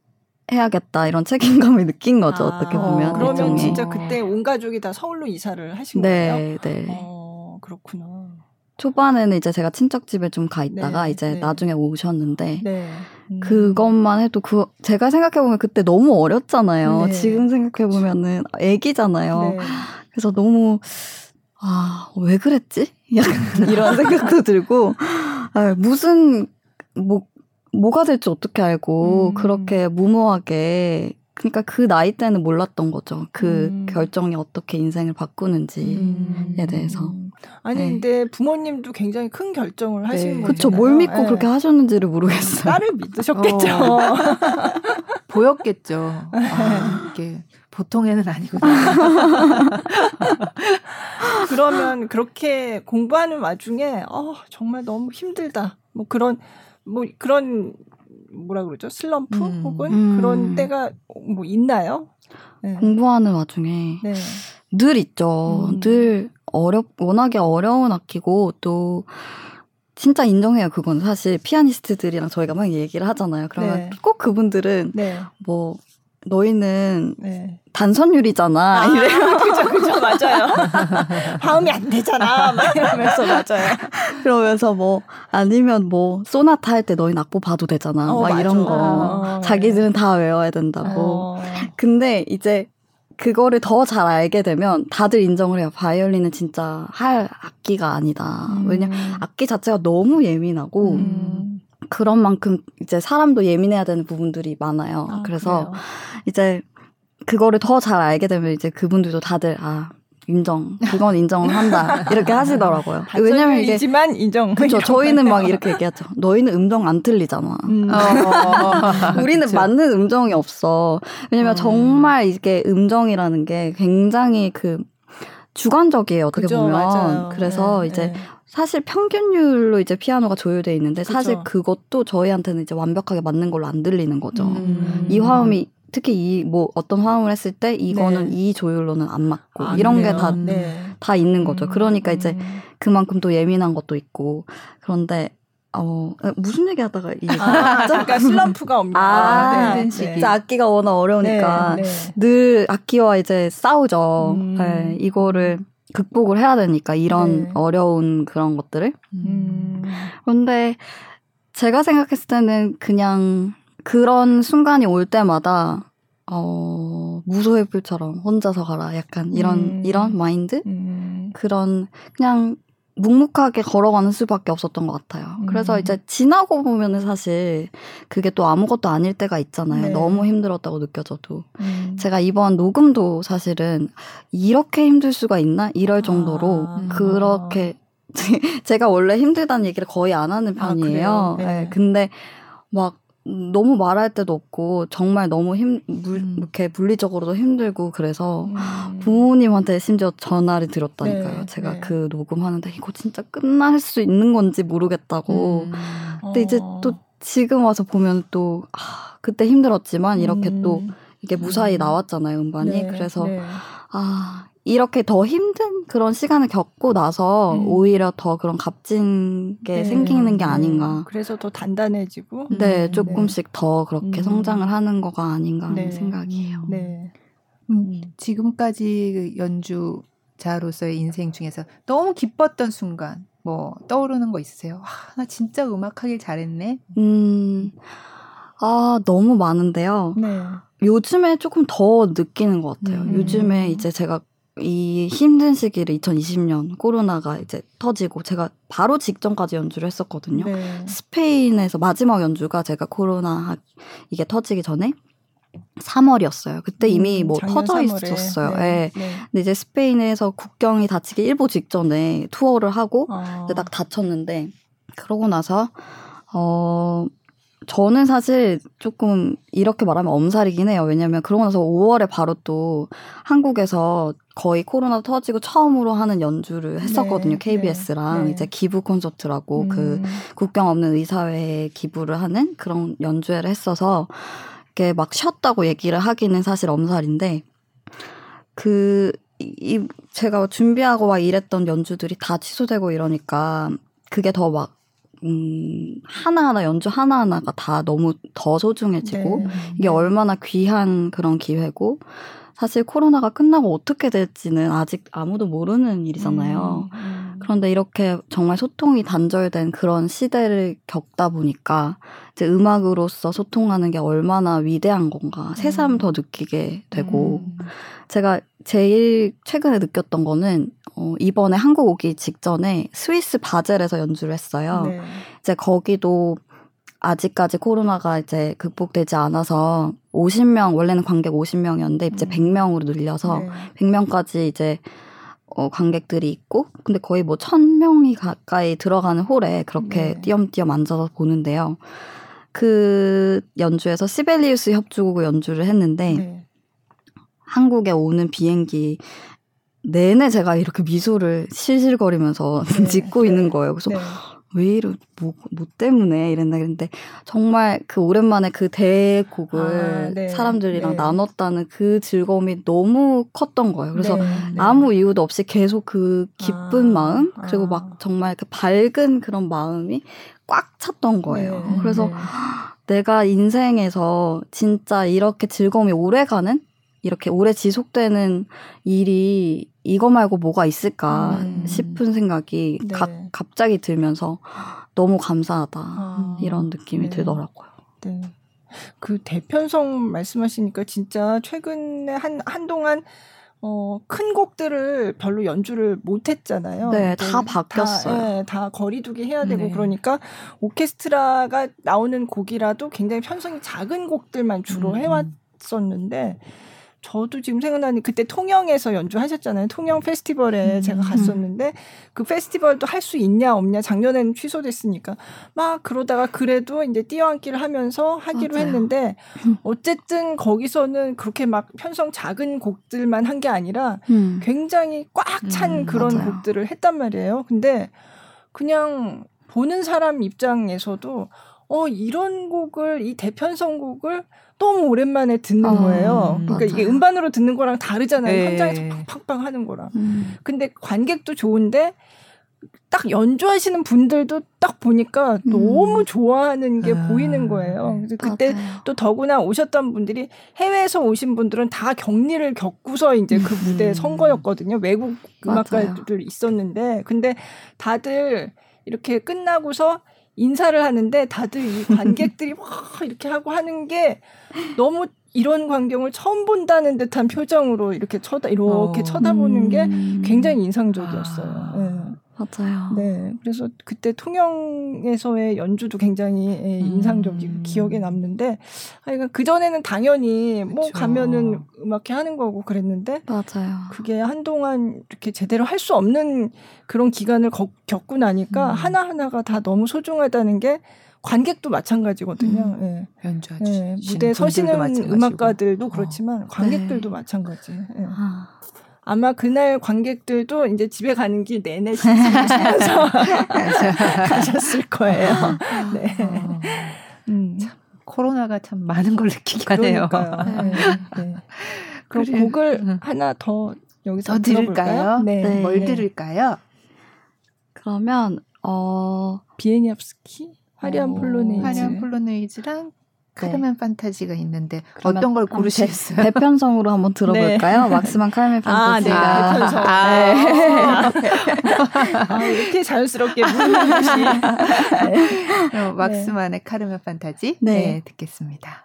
해야겠다 이런 책임감을 느낀 거죠 아, 어떻게 보면 어, 그러면 일종의. 진짜 그때 온 가족이 다 서울로 이사를 하신 네, 거예요? 네. 어, 그렇구나. 초반에는 이제 제가 친척 집에 좀 가 있다가 네, 이제 네. 나중에 오셨는데 네. 음. 그것만 해도 그 제가 생각해 보면 그때 너무 어렸잖아요. 네. 지금 생각해 보면은 아기잖아요. 네. 그래서 너무 아, 왜 그랬지? 약간 이런 생각도 들고, 아, 무슨, 뭐, 뭐가 될지 어떻게 알고, 음. 그렇게 무모하게, 그러니까 그 나이 때는 몰랐던 거죠. 그 음. 결정이 어떻게 인생을 바꾸는지에 음. 대해서. 아니, 네. 근데 부모님도 굉장히 큰 결정을 하신 네. 거죠. 그쵸. 뭘 믿고 네. 그렇게 하셨는지를 모르겠어요. 딸을 믿으셨겠죠. 어. 보였겠죠. 아, 이게. 보통에는 아니거든요. 그러면 그렇게 공부하는 와중에 어 정말 너무 힘들다. 뭐 그런 뭐 그런 뭐라 그러죠? 슬럼프 음. 혹은 음. 그런 때가 뭐 있나요? 네. 공부하는 와중에 네. 늘 있죠. 음. 늘 어렵 워낙에 어려운 악기고 또 진짜 인정해요. 그건 사실 피아니스트들이랑 저희가 막 얘기를 하잖아요. 그러면 네. 꼭 그분들은 네. 뭐 너희는 네. 단선율이잖아. 아, 이래요. 그죠, 그죠, 맞아요. 화음이 안 되잖아. 막 이러면서 맞아요. 그러면서 뭐 아니면 뭐 소나타 할 때 너희 악보 봐도 되잖아. 어, 막 맞아. 이런 거. 어, 자기들은 다 외워야 된다고. 어. 근데 이제 그거를 더 잘 알게 되면 다들 인정을 해요. 바이올린은 진짜 할 악기가 아니다. 음. 왜냐면 악기 자체가 너무 예민하고 음. 그런 만큼 이제 사람도 예민해야 되는 부분들이 많아요. 아, 그래서 그래요? 이제 그거를 더 잘 알게 되면 이제 그분들도 다들 아 인정 그건 인정을 한다 이렇게 하시더라고요. 왜냐면 이게 지만 인정. 그렇죠. 저희는 막 이렇게 얘기하죠. 너희는 음정 안 틀리잖아. 음. 어, 우리는 그쵸. 맞는 음정이 없어. 왜냐면 음. 정말 이게 음정이라는 게 굉장히 그 주관적이에요. 어떻게 그죠, 보면. 맞아요. 그래서 네, 이제 네. 사실 평균율로 이제 피아노가 조율돼 있는데 그쵸. 사실 그것도 저희한테는 이제 완벽하게 맞는 걸로 안 들리는 거죠. 음. 이 화음이 특히 이 뭐 어떤 화음을 했을 때 이거는 네. 이 조율로는 안 맞고 아, 이런 게 다다 네. 다 있는 거죠. 그러니까 음. 이제 그만큼 또 예민한 것도 있고 그런데 어 무슨 얘기하다가 이 아, 그러니까 슬럼프가 없냐. 아, 네, 네. 네. 악기가 워낙 어려우니까 네, 네. 늘 악기와 이제 싸우죠. 음. 네, 이거를 극복을 해야 되니까 이런 네. 어려운 그런 것들을. 음. 그런데 제가 생각했을 때는 그냥 그런 순간이 올 때마다 어 무소의 불처럼 혼자서 가라 약간 이런 음. 이런 마인드 음. 그런 그냥 묵묵하게 걸어가는 수밖에 없었던 것 같아요. 음. 그래서 이제 지나고 보면은 사실 그게 또 아무것도 아닐 때가 있잖아요. 네. 너무 힘들었다고 느껴져도. 음. 제가 이번 녹음도 사실은 이렇게 힘들 수가 있나? 이럴 정도로 아. 그렇게 제가 원래 힘들다는 얘기를 거의 안 하는 아, 편이에요. 아, 네. 네. 근데 막 너무 말할 데도 없고 정말 너무 힘 물, 음. 이렇게 물리적으로도 힘들고 그래서 음. 부모님한테 심지어 전화를 드렸다니까요. 네, 제가 네. 그 녹음하는데 이거 진짜 끝날 수 있는 건지 모르겠다고. 음. 근데 어. 이제 또 지금 와서 보면 또 아, 그때 힘들었지만 이렇게 또 음. 이게 무사히 음. 나왔잖아요, 음반이. 네, 그래서 네. 아 이렇게 더 힘든 그런 시간을 겪고 나서 음. 오히려 더 그런 값진 게 네. 생기는 게 아닌가. 그래서 더 단단해지고. 네, 음. 조금씩 네. 더 그렇게 음. 성장을 하는 거가 아닌가 하는 네. 생각이에요. 네. 음, 지금까지 그 연주자로서의 인생 중에서 너무 기뻤던 순간, 뭐 떠오르는 거 있으세요? 와, 나 진짜 음악 하길 잘했네. 음, 아 너무 많은데요. 네. 요즘에 조금 더 느끼는 것 같아요. 음. 요즘에 이제 제가 이 힘든 시기를 2020년 코로나가 이제 터지고 제가 바로 직전까지 연주를 했었거든요. 네. 스페인에서 마지막 연주가 제가 코로나 이게 터지기 전에 3월이었어요. 그때 이미 음, 뭐 터져 3월에. 있었어요. 네, 네. 네. 근데 이제 스페인에서 국경이 닫히기 일보 직전에 투어를 하고 아. 딱 다쳤는데 그러고 나서 어 저는 사실 조금 이렇게 말하면 엄살이긴 해요. 왜냐면 그러고 나서 5월에 바로 또 한국에서 거의 코로나 터지고 처음으로 하는 연주를 했었거든요. 네, KBS랑 네, 이제 기부 콘서트라고 그 음. 그 국경 없는 의사회에 기부를 하는 그런 연주회를 했어서 이렇게 막 쉬었다고 얘기를 하기는 사실 엄살인데 그 이 제가 준비하고 막 일했던 연주들이 다 취소되고 이러니까 그게 더막 음, 하나하나 연주 하나하나가 다 너무 더 소중해지고 네. 이게 얼마나 귀한 그런 기회고 사실 코로나가 끝나고 어떻게 될지는 아직 아무도 모르는 일이잖아요. 음, 음. 그런데 이렇게 정말 소통이 단절된 그런 시대를 겪다 보니까 이제 음악으로서 소통하는 게 얼마나 위대한 건가 새삼 음. 더 느끼게 되고 음. 제가 제일 최근에 느꼈던 거는 어, 이번에 한국 오기 직전에 스위스 바젤에서 연주를 했어요. 네. 이제 거기도 아직까지 코로나가 이제 극복되지 않아서 50명 원래는 관객 50명이었는데 이제 음. 100명으로 늘려서 네. 100명까지 이제 어, 관객들이 있고 근데 거의 뭐 1000명이 가까이 들어가는 홀에 그렇게 네. 띄엄띄엄 앉아서 보는데요. 그 연주에서 시벨리우스 협주곡을 연주를 했는데 네. 한국에 오는 비행기 내내 제가 이렇게 미소를 실실거리면서 네. 짓고 있는 거예요. 그래서 네. 왜 이러 뭐, 뭐 때문에 이랬나 그랬는데 정말 그 오랜만에 그 대곡을 아, 네. 사람들이랑 네. 나눴다는 그 즐거움이 너무 컸던 거예요. 그래서 네, 네. 아무 이유도 없이 계속 그 기쁜 아, 마음 그리고 아. 막 정말 그 밝은 그런 마음이 꽉 찼던 거예요. 네, 그래서 내가 인생에서 진짜 이렇게 즐거움이 오래 가는 이렇게 오래 지속되는 일이 이거 말고 뭐가 있을까 음. 싶은 생각이 네. 가, 갑자기 들면서 너무 감사하다 아. 이런 느낌이 네. 들더라고요. 네. 그 대편성 말씀하시니까 진짜 최근에 한 한동안 어, 큰 곡들을 별로 연주를 못 했잖아요. 네, 다 바뀌었어요. 다, 네, 다 거리두기 해야 되고 네. 그러니까 오케스트라가 나오는 곡이라도 굉장히 편성이 작은 곡들만 주로 음. 해왔었는데 저도 지금 생각나는 그때 통영에서 연주하셨잖아요. 통영 페스티벌에 음. 제가 갔었는데 그 페스티벌도 할 수 있냐 없냐 작년에는 취소됐으니까 막 그러다가 그래도 이제 뛰어앉기를 하면서 하기로 맞아요. 했는데 어쨌든 거기서는 그렇게 막 편성 작은 곡들만 한 게 아니라 음. 굉장히 꽉찬 음, 그런 맞아요. 곡들을 했단 말이에요. 근데 그냥 보는 사람 입장에서도 어 이런 곡을 이 대편성곡을 너무 오랜만에 듣는 어, 거예요. 그러니까 맞아요. 이게 음반으로 듣는 거랑 다르잖아요. 네. 현장에서 팡팡팡 하는 거랑. 음. 근데 관객도 좋은데 딱 연주하시는 분들도 딱 보니까 음. 너무 좋아하는 게 아, 보이는 거예요. 그래서 그때 맞아요. 또 더구나 오셨던 분들이 해외에서 오신 분들은 다 격리를 겪고서 이제 그 무대에 음. 선 거였거든요. 외국 음악가들 있었는데 근데 다들 이렇게 끝나고서 인사를 하는데 다들 이 관객들이 막 이렇게 하고 하는 게 너무 이런 광경을 처음 본다는 듯한 표정으로 이렇게 쳐다 이렇게 어. 쳐다보는 게 음. 굉장히 인상적이었어요. 아. 네. 맞아요. 네. 그래서 그때 통영에서의 연주도 굉장히 예, 인상적이고 음. 기억에 남는데, 하여간 그전에는 당연히 뭐 그쵸. 가면은 음악회 하는 거고 그랬는데, 맞아요. 그게 한동안 이렇게 제대로 할 수 없는 그런 기간을 거, 겪고 나니까 음. 하나하나가 다 너무 소중하다는 게 관객도 마찬가지거든요. 음. 네. 연주하지. 네. 무대에 서시는 음악가들도 그렇지만 관객들도 네. 마찬가지. 네. 아. 아마 그날 관객들도 이제 집에 가는 길 내내 신청하면서 가셨을 거예요. 네. 어. 음. 참, 코로나가 참 많은 걸 느끼게 하네요. 네. 네. 그럼 곡을 음. 하나 더 여기서 들을까요? 네. 네. 뭘 들을까요? 그러면 어 비에니압스키 화려한 어, 폴로네이즈 화려한 폴로네이즈랑 카르멘 네. 판타지가 있는데 어떤 걸 고르시겠어요? 대, 편성으로 한번 들어볼까요? 네. 왁스만 카르멘 아, 네. 판타지가 대편성. 아, 네. 아, 이렇게 자연스럽게 왁스만의 카르멘 판타지 네. 네 듣겠습니다.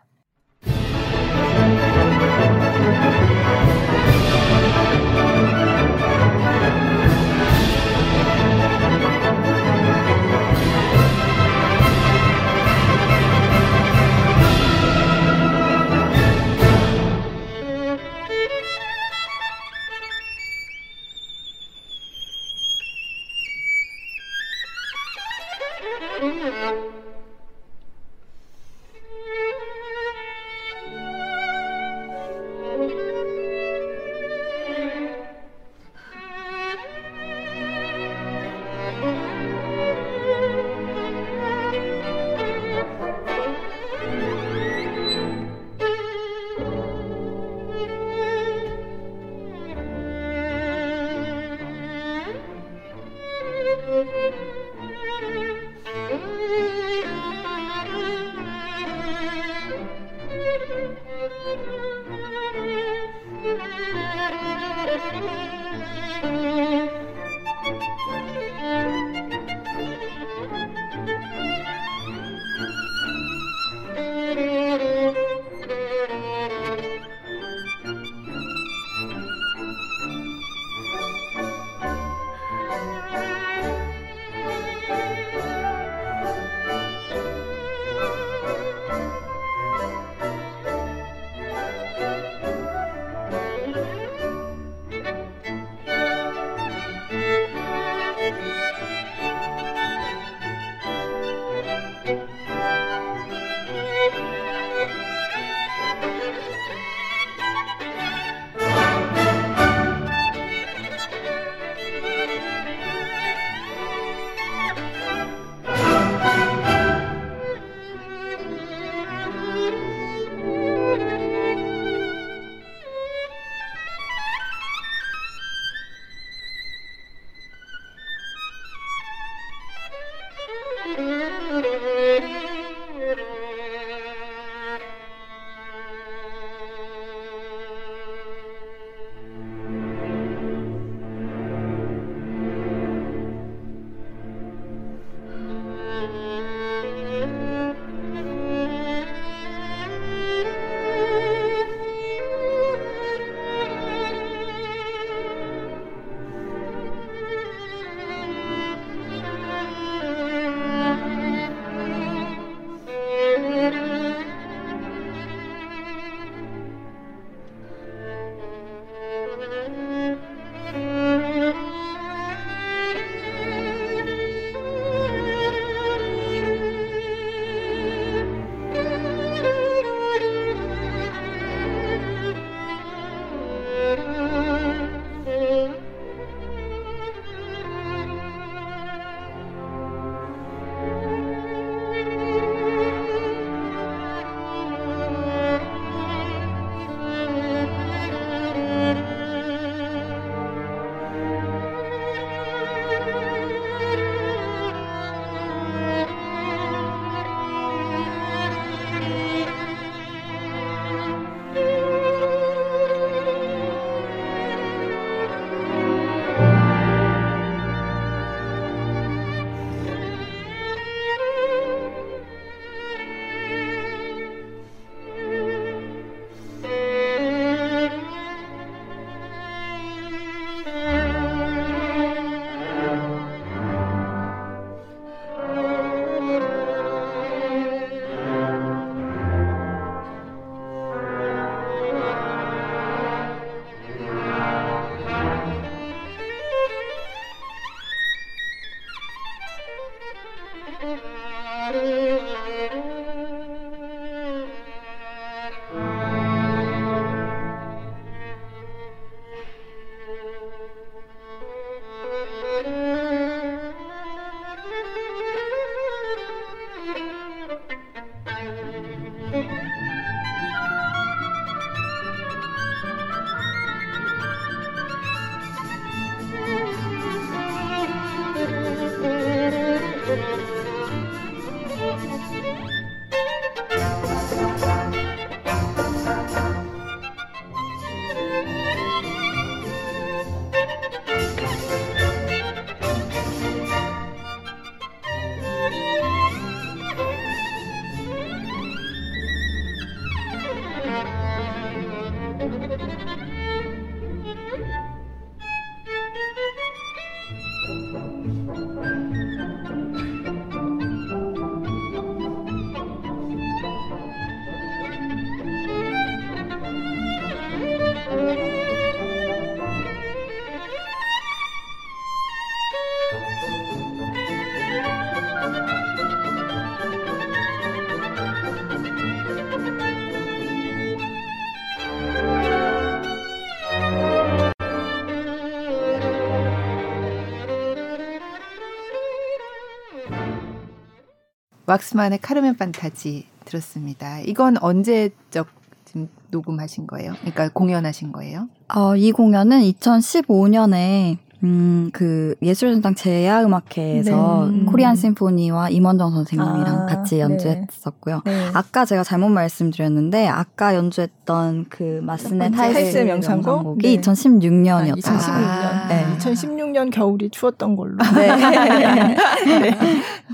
왁스만의 카르멘 판타지 들었습니다. 이건 언제적 지금 녹음하신 거예요? 그러니까 공연하신 거예요? 어, 이 공연은 2015년에 음, 그 예술전당 제야음악회에서 네. 코리안 심포니와 임원정 선생님이랑 아, 같이 네. 연주했었고요. 네. 네. 아까 제가 잘못 말씀드렸는데 아까 연주했던 그 마스네 타이스 명상곡? 이 2016년이었죠. 2016년. 아, 네. 2016년 겨울이 추웠던 걸로. 네.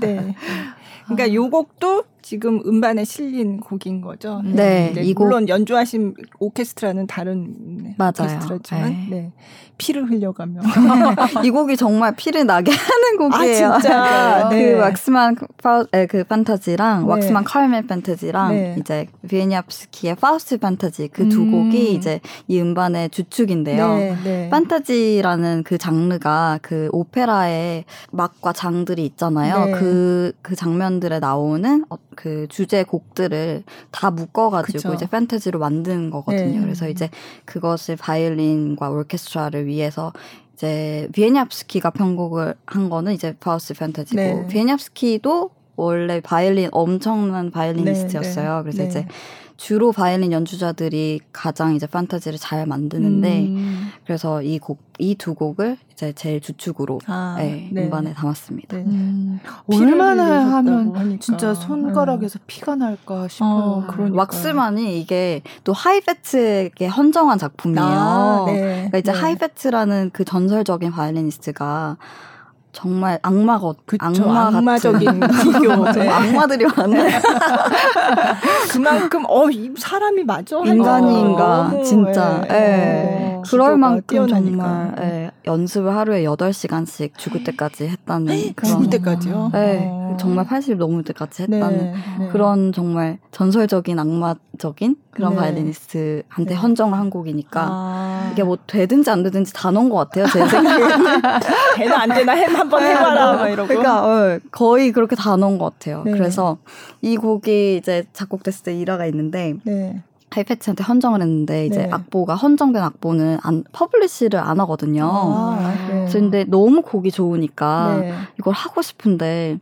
네. 네. 그러니까 요 곡도 지금 음반에 실린 곡인 거죠. 네, 네. 물론 연주하신 오케스트라는 다른 맞아요. 오케스트라지만 네. 네. 피를 흘려가며 이 곡이 정말 피를 나게 하는 아, 곡이에요. 아, 진짜. 그 네. 왁스만 파, 에, 그 판타지랑 네. 왁스만 카르멘 판타지랑 네. 이제 비에니압스키의 파우스트 판타지 그두 음. 곡이 이제 이 음반의 주축인데요. 네, 네. 판타지라는 그 장르가 그 오페라의 막과 장들이 있잖아요. 그그 그 장면들에 나오는 어, 그 주제 곡들을 다 묶어가지고 그쵸. 이제 판타지로 만든 거거든요. 네. 그래서 이제 그것을 바이올린과 오케스트라를 위해서 이제 비에니압스키가 편곡을 한 거는 이제 파우스 네. 비에니압스키도 원래 바이올린 엄청난 바이올리니스트였어요. 네, 네. 그래서 네. 이제 주로 바이올린 연주자들이 가장 이제 판타지를 잘 만드는데 음. 그래서 이 곡 이 두 곡을 이제 제일 주축으로 아, 네, 네. 음반에 담았습니다. 네. 음. 얼마나 하면 하니까. 진짜 손가락에서 네. 피가 날까 싶어요. 어, 왁스만이 이게 또 하이페츠에 헌정한 작품이에요. 아, 네. 그러니까 이제 네. 하이페츠라는 그 전설적인 바이올리니스트가 정말 악마가 그쵸, 악마 악마적인 기교 네. 악마들이 많네. 그만큼 어 이 사람이 맞아 인간인가 어, 진짜. 예. 네. 그럴 만큼 뛰어나니까. 정말 예. 연습을 하루에 8시간씩 죽을 때까지 했다는 네, 그런 죽을 때까지요? 네. 어. 정말 80 넘을 때까지 했다는 네, 네. 그런 정말 전설적인 악마적인 그런 네. 바이올리니스트한테 네. 헌정을 한 곡이니까 아. 이게 뭐 되든지 안 되든지 다 넣은 것 같아요 제 생각에는 되나 안 되나 햄 한번 해봐라 막 이러고 그러니까 어, 거의 그렇게 다 넣은 것 같아요 네. 그래서 이 곡이 이제 작곡됐을 때 일화가 있는데 네. 하이페츠한테 헌정을 했는데 이제 네. 악보가 헌정된 악보는 안 publish를 안 하거든요. 아, 네. 근데 너무 곡이 좋으니까 네. 이걸 하고 싶은데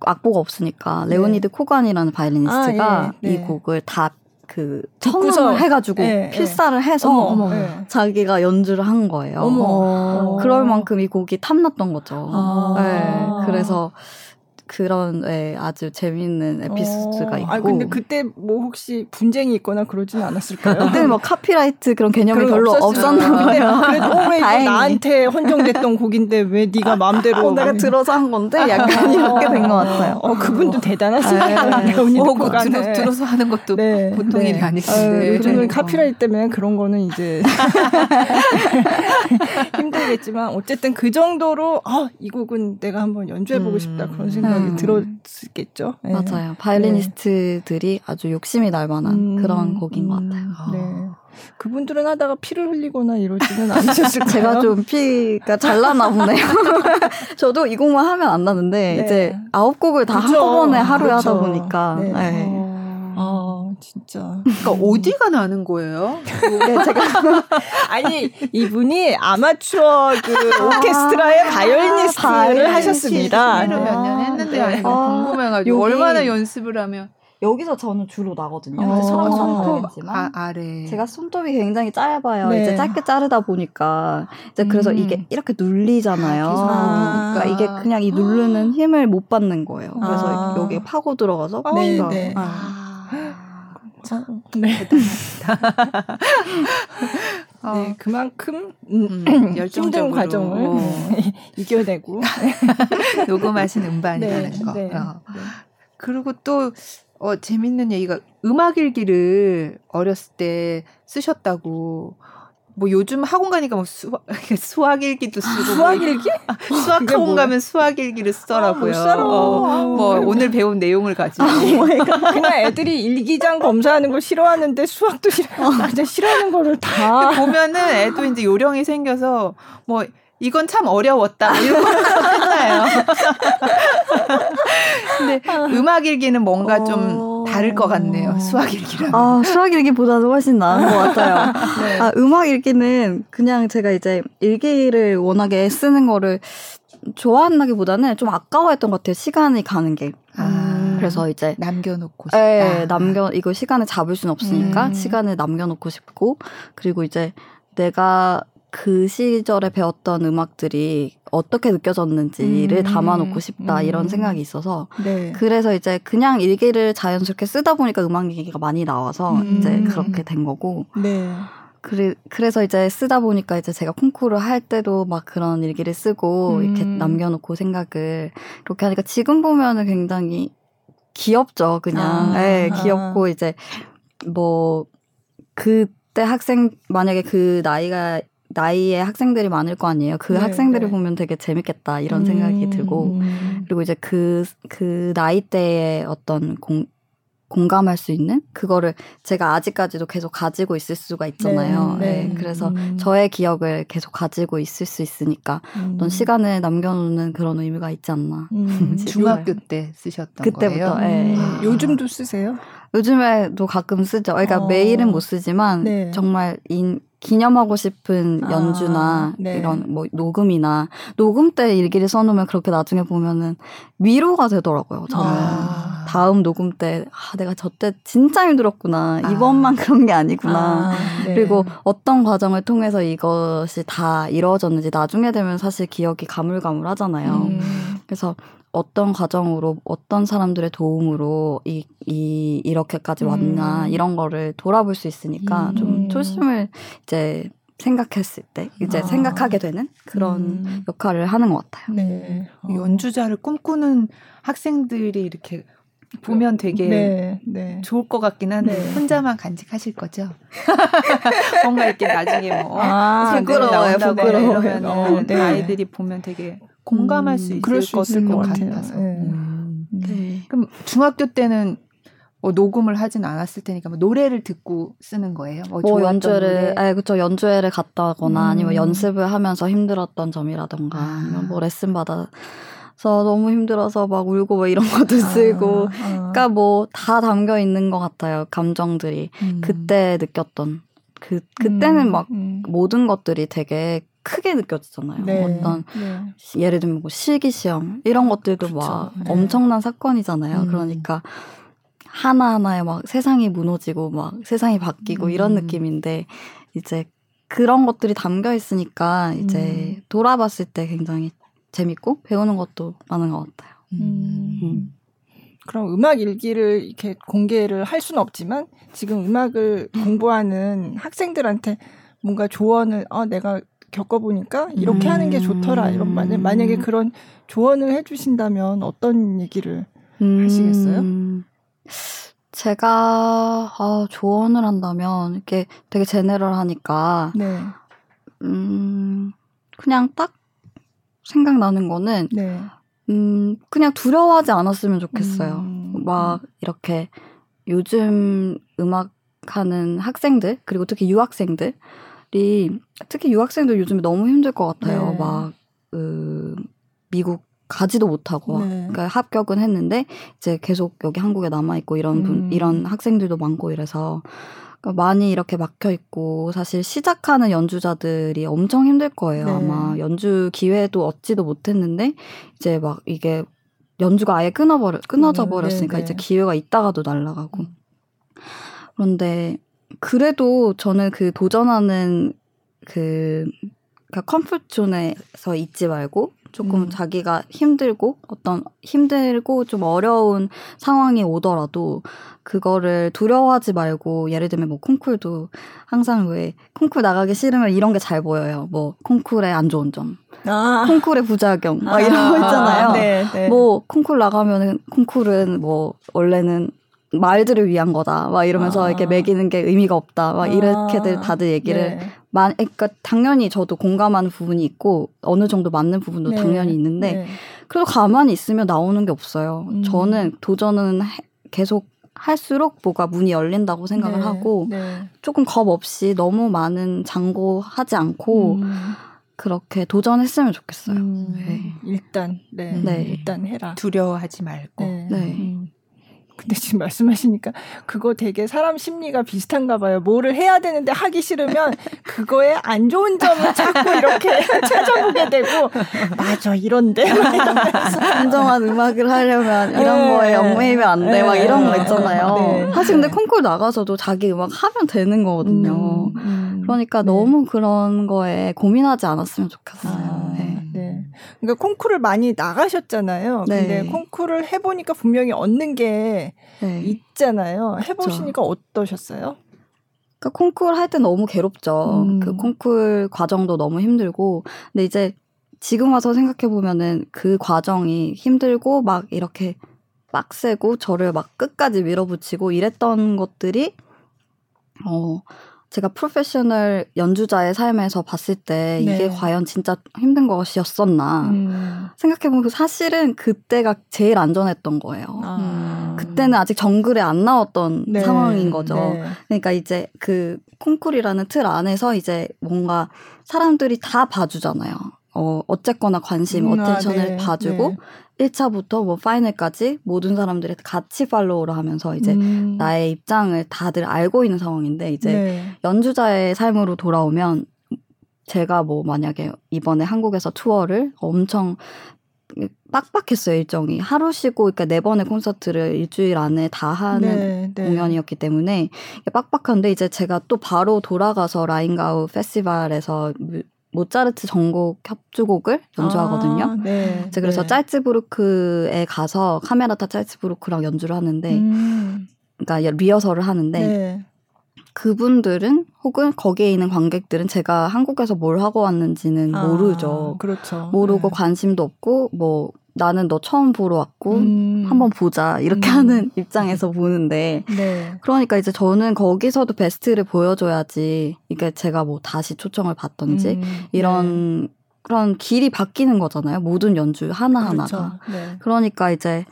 악보가 없으니까 레오니드 코간이라는 바이올리니스트가 아, 예. 이 곡을 다그 청음을 해가지고 네, 필사를 해서 어머, 네. 자기가 연주를 한 거예요. 어머. 그럴 만큼 이 곡이 탐났던 거죠. 아. 네, 그래서 그런 예, 아주 재미있는 에피소드가 어. 있고. 아 근데 그때 뭐 혹시 분쟁이 있거나 그러지는 않았을까요? 그때 뭐 카피라이트 그런 개념이 별로 없었나 봐요. 그래도 어, 왜 나한테 헌정됐던 곡인데 왜 네가 마음대로 어, 내가 들어서 한 건데 약간 이렇게 된 것 같아요. 어 그분도 대단하시네요. 네. 어, 그 들어, 들어서 하는 것도 네. 보통 네. 일이 아닐 텐데. 요즘은 카피라이트 때문에 그런 거는 이제 힘들겠지만 어쨌든 그 정도로 아, 이 곡은 내가 한번 연주해 보고 싶다 그런 생각. 생각이 음. 들었겠죠. 네. 맞아요. 바이올리니스트들이 아주 욕심이 날 만한 음. 그런 곡인 것 같아요. 네. 그분들은 하다가 피를 흘리거나 이러지는 않으셨을까요? 제가 좀 피가 잘 나나 보네요. 저도 이 곡만 하면 안 나는데 네. 이제 아홉 곡을 다 한꺼번에 하루에 그렇죠. 하다 보니까 네. 네. 어. 아 진짜. 그러니까 어디가 나는 거예요? 네, 제가 아니 이분이 아마추어 그 오케스트라의 아, 바이올리니스트를 아, 하셨습니다. 몇년 했는데 아, 궁금해가지고 얼마나 연습을 하면. 여기서 저는 주로 나거든요. 어, 손톱 아, 아래. 제가 손톱이 굉장히 짧아요. 네. 이제 짧게 자르다 보니까 이제 그래서 음. 이게 이렇게 눌리잖아요. 아, 그러니까 이게 그냥 이 누르는 힘을 못 받는 거예요. 그래서 아. 여기 파고 들어가서 네, 네. 아. 네. 대단하다. 어. 네, 그만큼 음, 음 열정적인 과정을 어. 이겨내고 녹음하신 음반이라는 네, 거. 네, 어. 네. 그리고 또 어, 재밌는 얘기가 음악 일기를 어렸을 때 쓰셨다고 뭐 요즘 학원 가니까 뭐 수학, 수학 일기도 쓰고 아, 수학 일기? 뭐, 수학 학원 가면 수학 일기를 쓰더라고요. 아, 어, 뭐 오늘 배운 내용을 가지고. 아, 그냥 애들이 일기장 검사하는 걸 싫어하는데 수학도 싫어. 진짜 싫어하는 거를 다 보면은 애도 이제 요령이 생겨서 뭐 이건 참 어려웠다. 뭐 이런 거 끝나요. 근데 음악 일기는 뭔가 좀 어. 다를 것 같네요. 수학 일기랑. 아, 수학 일기보다도 훨씬 나은 것 같아요. 네. 아, 음악 일기는 그냥 제가 이제 일기를 워낙에 쓰는 거를 좋아한다기보다는 좀 아까워했던 것 같아요. 시간이 가는 게. 아. 그래서 이제 남겨놓고 싶다. 네, 남겨 이거 시간을 잡을 수는 없으니까 음. 시간을 남겨놓고 싶고 그리고 이제 내가 그 시절에 배웠던 음악들이 어떻게 느껴졌는지를 음. 담아놓고 싶다 음. 이런 생각이 있어서 네. 그래서 이제 그냥 일기를 자연스럽게 쓰다 보니까 음악 얘기가 많이 나와서 음. 이제 그렇게 된 거고 네. 그래, 그래서 이제 쓰다 보니까 이제 제가 콩쿠르 할 때도 막 그런 일기를 쓰고 이렇게 음. 남겨놓고 생각을 그렇게 하니까 지금 보면은 굉장히 귀엽죠 그냥 아. 네, 귀엽고 아. 이제 뭐 그때 학생 만약에 그 나이가 나이에 학생들이 많을 거 아니에요. 그 네, 학생들을 네. 보면 되게 재밌겠다 이런 음, 생각이 들고 음. 그리고 이제 그그 그 나이 대의 어떤 공 공감할 수 있는 그거를 제가 아직까지도 계속 가지고 있을 수가 있잖아요. 네, 네. 네. 그래서 음. 저의 기억을 계속 가지고 있을 수 있으니까 음. 어떤 시간을 남겨놓는 그런 의미가 있지 않나. 음. 중학교 때 쓰셨던 그때부터, 거예요. 네. 음. 요즘도 쓰세요? 요즘에도 가끔 쓰죠. 그러니까 어. 매일은 못 쓰지만 네. 정말 인 기념하고 싶은 아, 연주나 아, 네. 이런 뭐 녹음이나 녹음 때 일기를 써놓으면 그렇게 나중에 보면은 위로가 되더라고요. 저는 아. 다음 녹음 때 아, 내가 저때 진짜 힘들었구나 아. 이번만 그런 게 아니구나 아, 네. 그리고 어떤 과정을 통해서 이것이 다 이루어졌는지 나중에 되면 사실 기억이 가물가물하잖아요. 음. 그래서 어떤 과정으로 어떤 사람들의 도움으로 이, 이 이렇게까지 왔나 음. 이런 거를 돌아볼 수 있으니까 음. 좀 초심을 이제 생각했을 때 이제 아. 생각하게 되는 그런 음. 역할을 하는 것 같아요. 네. 어. 연주자를 꿈꾸는 학생들이 이렇게 보면 되게 네, 네. 좋을 것 같긴 한데 네. 혼자만 간직하실 거죠. 뭔가 이렇게 나중에 뭐 아, 부끄러워요, 부끄러워요. 이러면 어, 네. 아이들이 보면 되게 공감할 수 음, 있을 수 것을 것 같아서. 네. 음. 네. 그럼 중학교 때는 뭐 녹음을 하진 않았을 테니까 뭐 노래를 듣고 쓰는 거예요. 뭐, 뭐 연주회를, 아, 그렇죠. 연주회를 갔다거나 음. 아니면 연습을 하면서 힘들었던 점이라던가 아. 아니면 뭐 레슨 받아. 서 너무 힘들어서 막 울고 뭐 이런 것도 아, 쓰고, 아, 아. 그러니까 뭐 다 담겨 있는 것 같아요 감정들이 음. 그때 느꼈던 그 그때는 음, 막 음. 모든 것들이 되게 크게 느껴지잖아요. 네. 어떤 네. 예를 들면 뭐 실기 시험 이런 것들도 그쵸. 막 네. 엄청난 사건이잖아요. 음. 그러니까 하나 하나에 막 세상이 무너지고 막 세상이 바뀌고 음. 이런 느낌인데 이제 그런 것들이 담겨 있으니까 이제 음. 돌아봤을 때 굉장히 재밌고 배우는 것도 많은 것 같아요. 음. 음. 그럼 음악 일기를 이렇게 공개를 할 수는 없지만 지금 음악을 공부하는 학생들한테 뭔가 조언을 아 내가 겪어보니까 이렇게 음. 하는 게 좋더라. 이런 만약 만약에 그런 조언을 해주신다면 어떤 얘기를 음. 하시겠어요? 제가 아, 조언을 한다면 이렇게 되게 제네럴하니까 네. 음 그냥 딱 생각나는 거는 네. 음 그냥 두려워하지 않았으면 좋겠어요. 음. 막 이렇게 요즘 음악 하는 학생들 그리고 특히 유학생들 이 특히 유학생들 요즘에 너무 힘들 것 같아요. 네. 막, 그, 미국 가지도 못하고 네. 그러니까 합격은 했는데 이제 계속 여기 한국에 남아 있고 이런 분 음. 이런 학생들도 많고 이래서 그러니까 많이 이렇게 막혀 있고 사실 시작하는 연주자들이 엄청 힘들 거예요. 네. 아마 연주 기회도 얻지도 못했는데 이제 막 이게 연주가 아예 끊어버려 끊어져 네, 버렸으니까 네, 이제 기회가 있다가도 날아가고 음. 그런데 그래도 저는 그 도전하는 그 그러니까 comfort zone에서 있지 말고 조금 음. 자기가 힘들고 어떤 힘들고 좀 어려운 상황이 오더라도 그거를 두려워하지 말고 예를 들면 뭐 콩쿨도 항상 왜 콩쿨 나가기 싫으면 이런 게 잘 보여요. 뭐 콩쿨의 안 좋은 점. 아. 콩쿨의 부작용 막 아. 이런 거 있잖아요. 아, 네, 네. 뭐 콩쿨 나가면은 콩쿨은 뭐 원래는 말들을 위한 거다. 막 이러면서 아. 이렇게 매기는 게 의미가 없다. 막 이렇게들 아. 다들 얘기를 네. 만, 그러니까 당연히 저도 공감하는 부분이 있고 어느 정도 맞는 부분도 네. 당연히 있는데 네. 그래도 가만히 있으면 나오는 게 없어요. 음. 저는 도전은 해, 계속 할수록 뭐가 문이 열린다고 생각을 네. 하고 네. 조금 겁 없이 너무 많은 장고하지 않고 음. 그렇게 도전했으면 좋겠어요. 음. 네. 일단 네. 네. 일단 해라. 두려워하지 말고. 네. 음. 근데 지금 말씀하시니까 그거 되게 사람 심리가 비슷한가 봐요. 뭐를 해야 되는데 하기 싫으면 그거에 안 좋은 점을 자꾸 이렇게 찾아보게 되고 맞아 이런데 진정한 음악을 하려면 이런 네. 거에 얽매이면 안 돼. 막 이런 거 네. 있잖아요. 네. 사실 근데 콩쿨 나가서도 자기 음악 하면 되는 거거든요. 음, 음, 그러니까 네. 너무 그런 거에 고민하지 않았으면 좋겠어요. 아. 그러니까 콩쿠르를 많이 나가셨잖아요. 네. 근데 콩쿠르를 해보니까 분명히 얻는 게 네. 있잖아요. 해보시니까 그렇죠. 어떠셨어요? 그러니까 콩쿨 할 때 너무 괴롭죠. 음. 그 콩쿨 과정도 너무 힘들고. 근데 이제 지금 와서 생각해 보면은 그 과정이 힘들고 막 이렇게 빡세고 저를 막 끝까지 밀어붙이고 이랬던 것들이 어 제가 프로페셔널 연주자의 삶에서 봤을 때 네. 이게 과연 진짜 힘든 것이었었나 음. 생각해보면 그 사실은 그때가 제일 안전했던 거예요. 아. 그때는 아직 정글에 안 나왔던 네. 상황인 거죠. 네. 그러니까 이제 그 콩쿨이라는 틀 안에서 이제 뭔가 사람들이 다 봐주잖아요. 어, 어쨌거나 관심, 음, attention을 아, 네. 봐주고 네. 1차부터 뭐 final까지 모든 사람들이 같이 follow를 하면서 이제 음. 나의 입장을 다들 알고 있는 상황인데 이제 네. 연주자의 삶으로 돌아오면 제가 뭐 만약에 이번에 한국에서 투어를 엄청 빡빡했어요 일정이 하루 쉬고 그러니까 네 번의 콘서트를 일주일 안에 다 하는 네, 네. 공연이었기 때문에 빡빡한데 이제 제가 또 바로 돌아가서 라인가우 페스티벌에서 모차르트 전곡 협주곡을 연주하거든요. 아, 네, 그래서 네. 짤츠부르크에 가서 카메라타 짤츠부르크랑 연주를 하는데, 음. 그러니까 리허설을 하는데 네. 그분들은 혹은 거기에 있는 관객들은 제가 한국에서 뭘 하고 왔는지는 아, 모르죠. 그렇죠. 모르고 네. 관심도 없고 뭐 나는 너 처음 보러 왔고 음. 한번 보자 이렇게 음. 하는 입장에서 보는데 네. 그러니까 이제 저는 거기서도 베스트를 보여줘야지 이게 제가 뭐 다시 초청을 받던지 음. 이런 네. 그런 길이 바뀌는 거잖아요 모든 연주 하나 하나가 그렇죠. 네. 그러니까 이제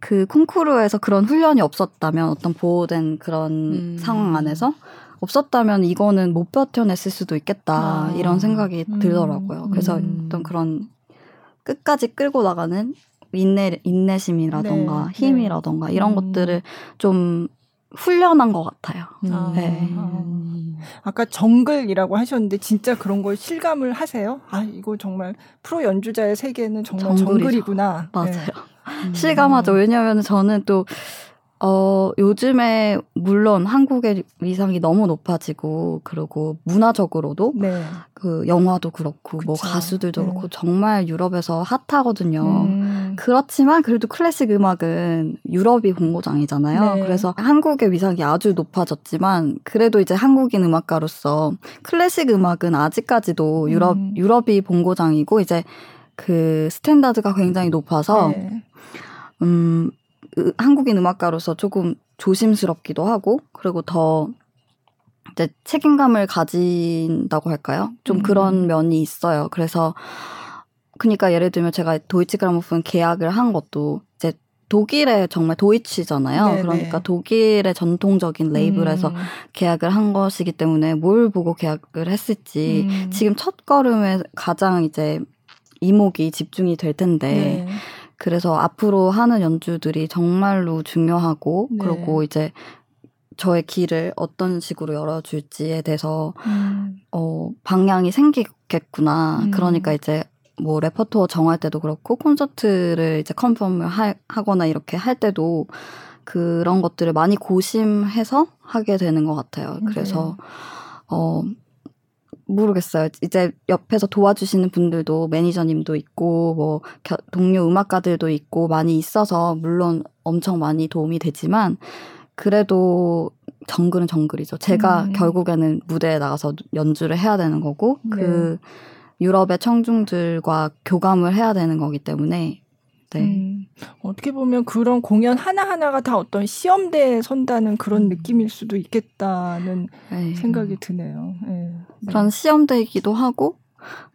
그 콩쿠르에서 그런 훈련이 없었다면 어떤 보호된 그런 음. 상황 안에서 없었다면 이거는 못 버텨냈을 수도 있겠다 아. 이런 생각이 음. 들더라고요. 그래서 음. 어떤 그런 끝까지 끌고 나가는 인내 인내심이라던가 네, 힘이라던가 네. 이런 음. 것들을 좀 훈련한 것 같아요. 아, 네. 아까 정글이라고 하셨는데 진짜 그런 걸 실감을 하세요? 아 이거 정말 프로 연주자의 세계는 정말 정글이죠. 정글이구나. 맞아요. 네. 실감하죠. 왜냐하면 저는 또 어, 요즘에 물론 한국의 위상이 너무 높아지고 그리고 문화적으로도 네. 그 영화도 그렇고 뭐 그쵸. 뭐 가수들도 네. 그렇고 정말 유럽에서 핫하거든요. 음. 그렇지만 그래도 클래식 음악은 유럽이 본고장이잖아요. 네. 그래서 한국의 위상이 아주 높아졌지만 그래도 이제 한국인 음악가로서 클래식 음악은 아직까지도 유럽 음. 유럽이 본고장이고 이제 그 standard가 굉장히 높아서 네. 음 한국인 음악가로서 조금 조심스럽기도 하고 그리고 더 이제 책임감을 가진다고 할까요? 좀 음. 그런 면이 있어요. 그래서 그러니까 예를 들면 제가 도이치 그라모폰 계약을 한 것도 이제 독일의 정말 도이치잖아요. 네네. 그러니까 독일의 전통적인 레이블에서 음. 계약을 한 것이기 때문에 뭘 보고 계약을 했을지 음. 지금 첫 걸음에 가장 이제 이목이 집중이 될 텐데 네. 그래서 앞으로 하는 연주들이 정말로 중요하고 네. 그리고 이제 저의 길을 어떤 식으로 열어줄지에 대해서 음. 어 방향이 생기겠구나. 음. 그러니까 이제 뭐 레퍼토어 정할 때도 그렇고 콘서트를 이제 컨펌을 하, 하거나 이렇게 할 때도 그런 것들을 많이 고심해서 하게 되는 것 같아요. 그래서 네. 어 모르겠어요. 이제 옆에서 도와주시는 분들도 매니저님도 있고 뭐 동료 음악가들도 있고 많이 있어서 물론 엄청 많이 도움이 되지만 그래도 정글은 정글이죠. 제가 음. 결국에는 무대에 나가서 연주를 해야 되는 거고 네. 그 유럽의 청중들과 교감을 해야 되는 거기 때문에 네. 음, 어떻게 보면 그런 공연 하나하나가 다 어떤 시험대에 선다는 그런 음. 느낌일 수도 있겠다는 네. 생각이 드네요. 네. 그런 시험대이기도 하고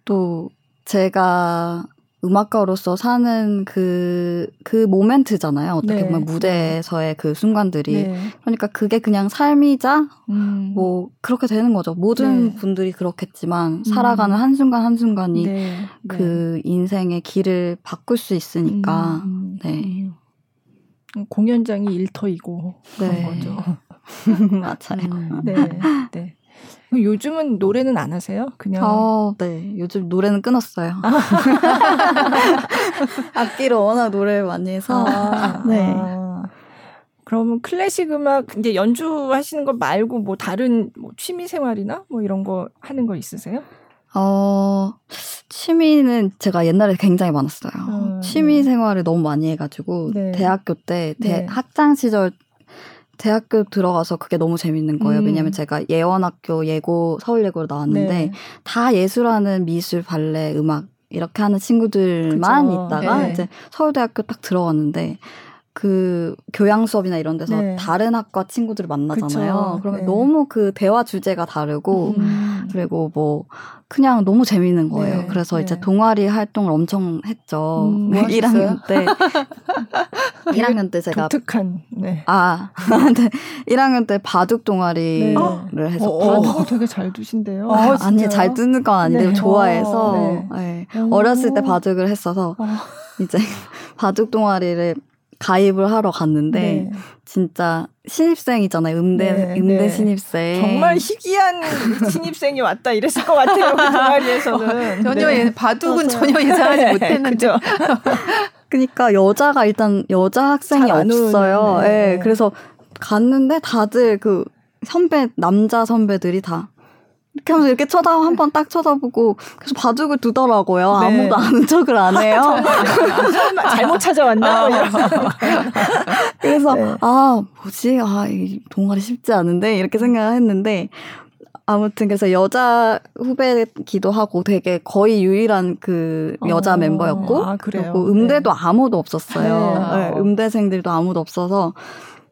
또 제가 음악가로서 사는 그, 그 모멘트잖아요. 어떻게 네. 보면 무대에서의 그 순간들이. 네. 그러니까 그게 그냥 삶이자, 음. 뭐, 그렇게 되는 거죠. 모든 네. 분들이 그렇겠지만, 음. 살아가는 한순간 한순간이 네. 그 네. 인생의 길을 바꿀 수 있으니까, 음. 네. 공연장이 일터이고 네. 그런 거죠. 맞아요. 음, 네. 네. 요즘은 노래는 안 하세요? 그냥. 어, 네. 요즘 노래는 끊었어요. 악기로 워낙 노래를 많이 해서. 아, 네. 아. 그러면 클래식 음악 이제 연주하시는 거 말고 뭐 다른 뭐 취미 생활이나 뭐 이런 거 하는 거 있으세요? 어, 취미는 제가 옛날에 굉장히 많았어요. 음. 취미 생활을 너무 많이 해가지고, 네. 대학교 때, 대, 네. 학창 시절, 대학교 들어가서 그게 너무 재밌는 거예요. 음. 왜냐면 제가 예원학교, 예고, 서울예고로 나왔는데, 네. 다 예술하는 미술, 발레, 음악, 이렇게 하는 친구들만 그쵸. 있다가, 네. 이제 서울대학교 딱 들어갔는데, 그 교양 수업이나 이런 데서 네. 다른 학과 친구들을 만나잖아요. 그쵸. 그러면 네. 너무 그 대화 주제가 다르고 음. 그리고 뭐 그냥 너무 재밌는 거예요. 네. 그래서 네. 이제 동아리 활동을 엄청 했죠. 음, 뭐 1학년 때 1학년 때 제가 독특한 네. 아, 네. 1학년 때 바둑 동아리를 네. 했었고 바둑 되게 잘 두신대요. 아, 아니 잘 두는 건 아닌데 좋아해서 네. 어렸을 때 바둑을 했어서 어. 이제 바둑 동아리를 가입을 하러 갔는데 네. 진짜 신입생이잖아요. 음대 네, 음대 네. 신입생. 정말 희귀한 신입생이 왔다 이랬을 것 같아요. 그 동아리에서는. 어, 전혀 예, 바둑은 맞아요. 전혀 예상하지 네, 못했는데. 그러니까 여자가 일단 여자 학생이 없어요. 예. 네. 그래서 갔는데 다들 그 선배 남자 선배들이 다 이렇게 하면서 이렇게 쳐다 한 번 딱 쳐다보고 그래서 바둑을 두더라고요. 네. 아무도 아는 척을 안 해요. 설마 잘못 찾아왔나? 뭐 그래서 네. 아 뭐지? 아이 동아리 쉽지 않은데 이렇게 생각을 했는데 아무튼 그래서 여자 후배기도 하고 되게 거의 유일한 그 여자 어, 멤버였고 아, 그리고 음대도 네. 아무도 없었어요. 네. 네, 음대생들도 아무도 없어서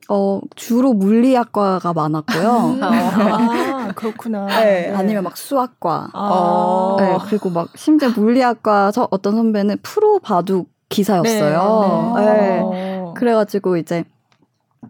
어, 주로 물리학과가 많았고요. 음. 아, 그렇구나. 네, 네. 아니면 막 수학과. 아. 네, 그리고 막 심지어 물리학과 서 어떤 선배는 프로 바둑 기사였어요. 네. 네. 네. 그래가지고 이제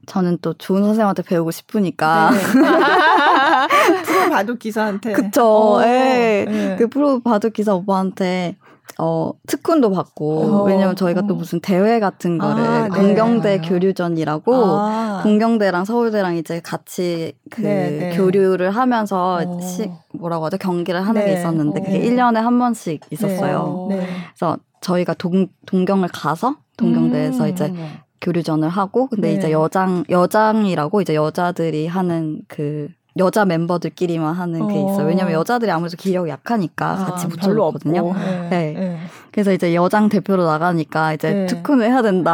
저는 또 좋은 선생님한테 배우고 싶으니까. 네. 프로 바둑 기사한테. 그쵸. 어, 네. 네. 그 프로 바둑 기사 오빠한테 어, 특훈도 받고, 어, 왜냐면 저희가 어. 또 무슨 대회 같은 아, 거를, 아, 동경대 네. 교류전이라고, 아. 동경대랑 서울대랑 이제 같이 그 네, 네. 교류를 하면서, 어. 시, 뭐라고 하죠? 경기를 하는 게 네. 있었는데, 그게 1년에 한 번씩 있었어요. 네. 그래서 저희가 동, 동경을 가서, 동경대에서 음. 이제 교류전을 하고, 근데 이제 여장, 여장이라고 이제 여자들이 하는 그, 여자 멤버들끼리만 하는 게 있어요. 왜냐면 어. 여자들이 아무래도 기력이 약하니까 아, 같이 붙여놓거든요. 네. 네. 네. 그래서 이제 여장 대표로 나가니까 이제 네. 특훈을 해야 된다.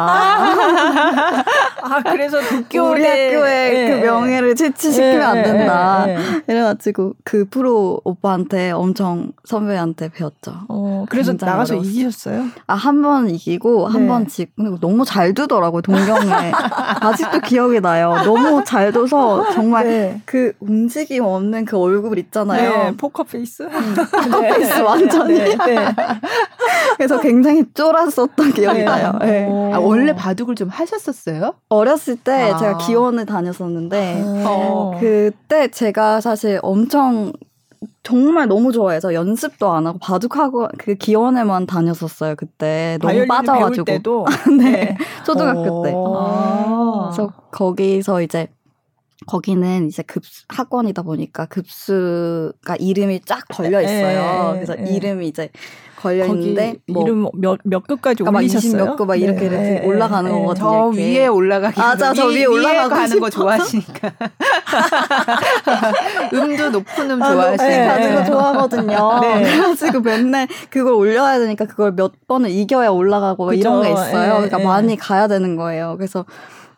아, 그래서 도쿄 우리 학교의 네. 그 명예를 채취시키면 안 네, 된다. 이래가지고 그 프로 오빠한테 엄청 선배한테 배웠죠. 어, 그래서 나가서 어려웠어. 이기셨어요? 아, 한 번 이기고 한 번 지, 근데 너무 잘 두더라고요, 동경에. 아직도 기억이 나요. 너무 잘 둬서 정말 그 움직임 없는 그 얼굴 있잖아요. 네, 포커페이스? 음, 포커페이스 완전히. 네, 네. 그래서 굉장히 쫄았었던 기억이 네. 나요. 네. 아, 원래 바둑을 좀 하셨었어요? 어렸을 때 아. 제가 기원을 다녔었는데 어. 그때 제가 사실 엄청 정말 너무 좋아해서 연습도 안 하고 바둑하고 그 기원에만 다녔었어요 그때 너무 빠져가지고 네. 네 초등학교 때 아. 그래서 거기서 이제 거기는 이제 급 학원이다 보니까 급수가 이름이 쫙 걸려 있어요. 네, 그래서 네. 이름이 이제 걸려 있는데 뭐 이름 몇, 몇 급까지 그러니까 올리셨어요? 몇 급 막 이렇게, 네, 이렇게 네, 올라가는 네, 거거든요. 저 위에 올라가기 맞아, 저 위에 올라가는 거 좋아하시니까. 음도 높은 음 좋아하시니까. 네, 거 좋아하거든요. 네. 그래가지고 맨날 그걸 올려야 되니까 그걸 몇 번을 이겨야 올라가고 그쵸, 이런 게 있어요. 그러니까 많이 가야 되는 거예요. 그래서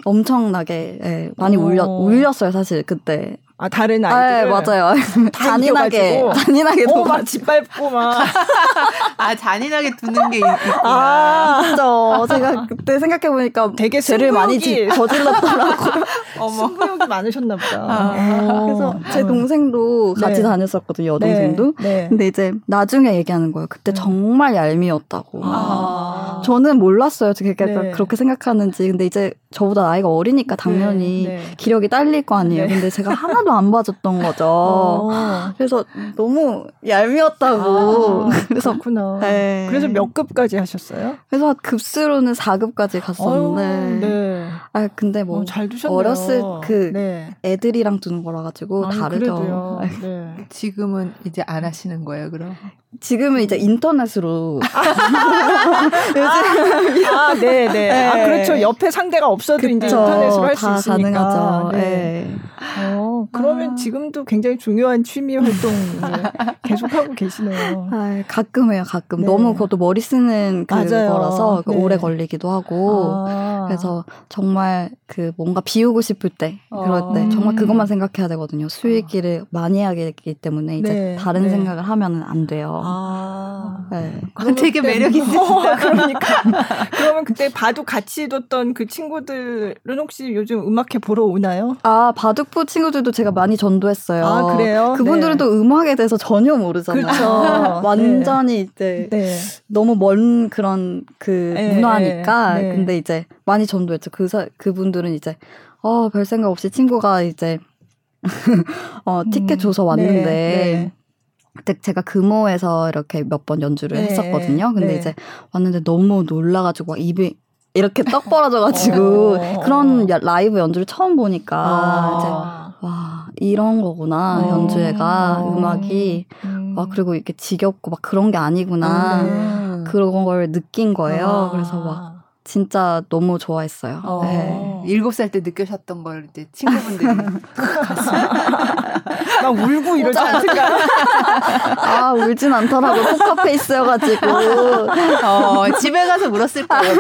엄청나게 예, 많이 울렸 울렸어요 사실 그때 아 다른 아이들 네, 맞아요. 잔인하게 잔인하게 오막 짓밟고 막. 아 잔인하게 두는 게 있구나. 아, 진짜 제가 그때 생각해 보니까 되게 죄를 많이 저질렀더라고. 어머. 승부욕이 많으셨나 보다. 아, 그래서 제 동생도 같이 네. 다녔었거든요. 여동생도. 네. 네. 근데 이제 나중에 얘기하는 거예요. 그때 음. 정말 얄미웠다고. 아. 저는 몰랐어요. 제가 네. 그렇게 생각하는지. 근데 이제 저보다 나이가 어리니까 당연히 네. 기력이 딸릴 거 아니에요. 근데 제가 하나도 하나도 안 봐줬던 거죠. 어. 그래서 너무 얄미웠다고. 아, 그래서 그렇구나. 네. 그래서 몇 급까지 하셨어요? 그래서 급수로는 4급까지 갔었는데. 네. 아 근데 뭐 어, 어렸을 그 네. 애들이랑 두는 거라 가지고 아니, 다르죠. 네. 지금은 이제 안 하시는 거예요, 그럼? 지금은 이제 인터넷으로 요즘 아, 네, 네. 아, 네. 그렇죠. 옆에 상대가 없어도 그쵸, 이제 인터넷으로 할 수 있으니까. 가능하죠. 네. 네. 어, 그러면 아. 지금도 굉장히 중요한 취미 활동 계속하고 계시네요. 아, 가끔 해요, 가끔. 네. 너무 그것도 머리 쓰는 그거라서 네. 오래 걸리기도 하고. 아. 그래서 정말 그 뭔가 비우고 싶을 때, 그럴 때, 아. 정말 그것만 생각해야 되거든요. 수익기를 많이 하기 때문에 이제 네. 다른 네. 생각을 하면은 안 돼요. 아. 네. 되게 매력 있으시다. 그러니까. 그러면 그때 바둑 같이 뒀던 그 친구들은 혹시 요즘 음악회 보러 오나요? 아, 바둑 부 친구들도 제가 많이 전도했어요. 아, 그래요? 그분들은 네. 또 음악에 대해서 전혀 모르잖아요. 그렇죠. 완전히 이제 네. 너무 먼 그런 그 네, 문화니까. 네. 근데 이제 많이 전도했죠. 그, 사, 그분들은 이제, 어, 별 생각 없이 친구가 이제, 어, 티켓 음, 줘서 왔는데, 네, 그때 제가 금호에서 이렇게 몇 번 연주를 네, 했었거든요. 근데 네. 이제 왔는데 너무 놀라가지고 막 입이 이렇게 떡 벌어져가지고 어. 그런 라이브 연주를 처음 보니까 아. 이제 와 이런 거구나 어. 연주회가 음악이 음. 와 그리고 이렇게 지겹고 막 그런 게 아니구나 음. 그런 걸 느낀 거예요. 아. 그래서 막 진짜 너무 좋아했어요. 어. 네. 일곱 살때 느끼셨던 걸 이제 친구분들이 막 울고 이러지 않을까요? 아 울진 않더라고 포커페이스여가지고 어, 집에 가서 울었을 거예요.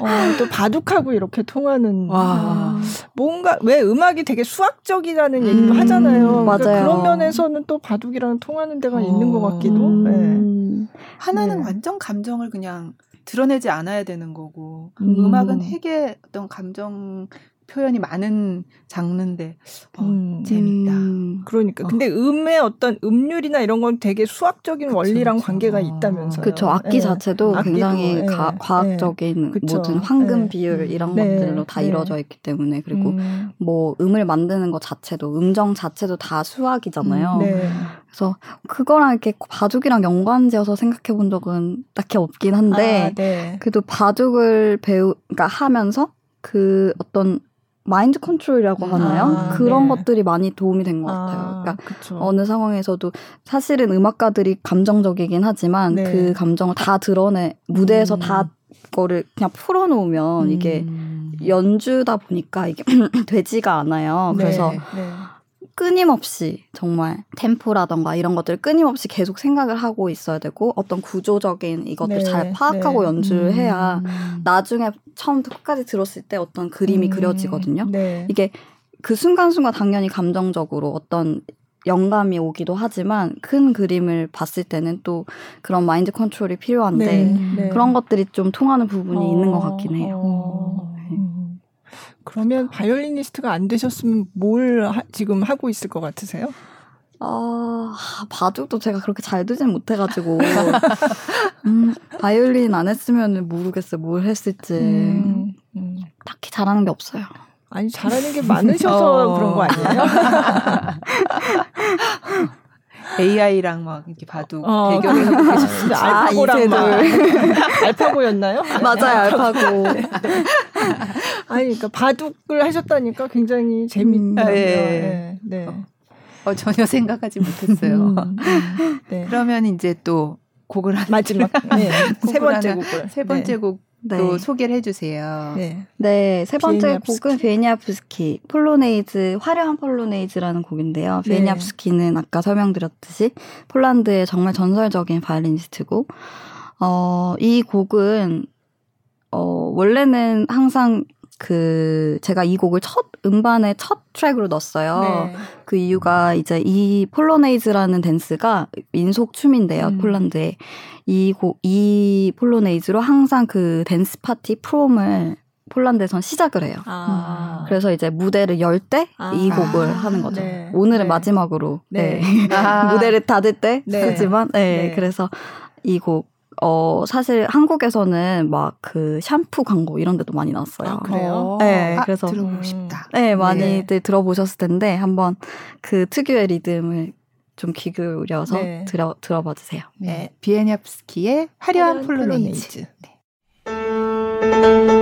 어, 또 바둑하고 이렇게 통하는 와. 뭔가 왜 음악이 되게 수학적이라는 음, 얘기도 하잖아요. 그러니까 맞아요. 그런 면에서는 또 바둑이랑 통하는 데가 어. 있는 것 같기도. 네. 음. 하나는 네. 완전 감정을 그냥 드러내지 않아야 되는 거고 음. 악은 되게 어떤 감정 표현이 많은 장르인데 어, 음. 재밌다. 음. 그러니까 어. 근데 음의 어떤 음률이나 이런 건 되게 수학적인 그쵸, 원리랑 그쵸. 관계가 있다면서요. 그렇죠. 악기 네. 자체도 굉장히 네. 가, 과학적인 네. 모든 황금 네. 비율 이런 네. 것들로 다 네. 이루어져 있기 때문에 그리고 음. 뭐 음을 만드는 것 자체도 음정 자체도 다 수학이잖아요. 음. 그래서 그거랑 이렇게 바둑이랑 연관지어서 생각해 본 적은 딱히 없긴 한데 아, 그래도 바둑을 배우 그러니까 하면서 그 어떤 마인드 컨트롤이라고 하나요? 아, 그런 네. 것들이 많이 도움이 된것 같아요. 아, 그러니까 그쵸. 어느 상황에서도 사실은 음악가들이 감정적이긴 하지만 네. 그 감정을 다 드러내 무대에서 음. 다 거를 그냥 풀어놓으면 음. 이게 연주다 보니까 이게 되지가 않아요. 네. 그래서 네. 끊임없이 정말 템포라던가 이런 것들을 끊임없이 계속 생각을 하고 있어야 되고 어떤 구조적인 이것들 네, 잘 파악하고 네. 연주를 음. 해야 나중에 처음부터 끝까지 들었을 때 어떤 그림이 음. 그려지거든요. 네. 이게 그 순간순간 당연히 감정적으로 어떤 영감이 오기도 하지만 큰 그림을 봤을 때는 또 그런 마인드 컨트롤이 필요한데 네, 네. 그런 것들이 좀 통하는 부분이 어, 있는 것 같긴 해요. 어. 그러면 바이올리니스트가 안 되셨으면 뭘 하, 지금 하고 있을 것 같으세요? 아, 바둑도 제가 그렇게 잘 두진 못해가지고. 음, 바이올린 안 했으면 모르겠어요. 뭘 했을지. 음, 음. 딱히 잘하는 게 없어요. 아니, 잘하는 게 많으셔서 어. 그런 거 아니에요? AI랑 막 이렇게 바둑 어. 대결을 하고 계셨어요. 아, 알파고랑 막. 알파고였나요? 맞아요, 알파고. 네. 아니, 그러니까 바둑을 하셨다니까 굉장히 재밌네요. 음, 네. 네. 네. 어, 전혀 생각하지 못했어요. 음, 음, 네. 그러면 이제 또 곡을 한 마지막 네. 세 번째 곡을 세 번째 네. 곡 네. 또 소개를 해주세요. 네. 네, 세 번째 곡은 비에니아프스키 폴로네이즈 화려한 폴로네이즈라는 곡인데요. 네. 비에니아프스키는 아까 설명드렸듯이 폴란드의 정말 전설적인 바이올리니스트고 어, 이 곡은 어, 원래는 항상 그 제가 이 곡을 첫 음반의 첫 트랙으로 넣었어요. 네. 그 이유가 이제 이 폴로네이즈라는 댄스가 민속 춤인데요, 음. 폴란드에 이곡이 폴로네이즈로 항상 그 댄스 파티 prom을 폴란드에선 시작을 해요. 아. 그래서 이제 무대를 열 때이 아. 곡을 아. 하는 거죠. 네. 오늘은 네. 마지막으로 네. 네. 아. 무대를 닫을 때 네. 그지만 네. 네. 그래서 이 곡 어, 사실 한국에서는 막 그 샴푸 광고 이런 데도 많이 나왔어요. 아, 그래요? 네, 아, 그래서. 들어보고 싶다. 네, 많이들 네. 들어보셨을 텐데 한번 그 특유의 리듬을 좀 귀 기울여서 네. 들어, 들어봐 주세요. 네. 네. 비에니아프스키의 화려한, 화려한 폴로네이즈. 네.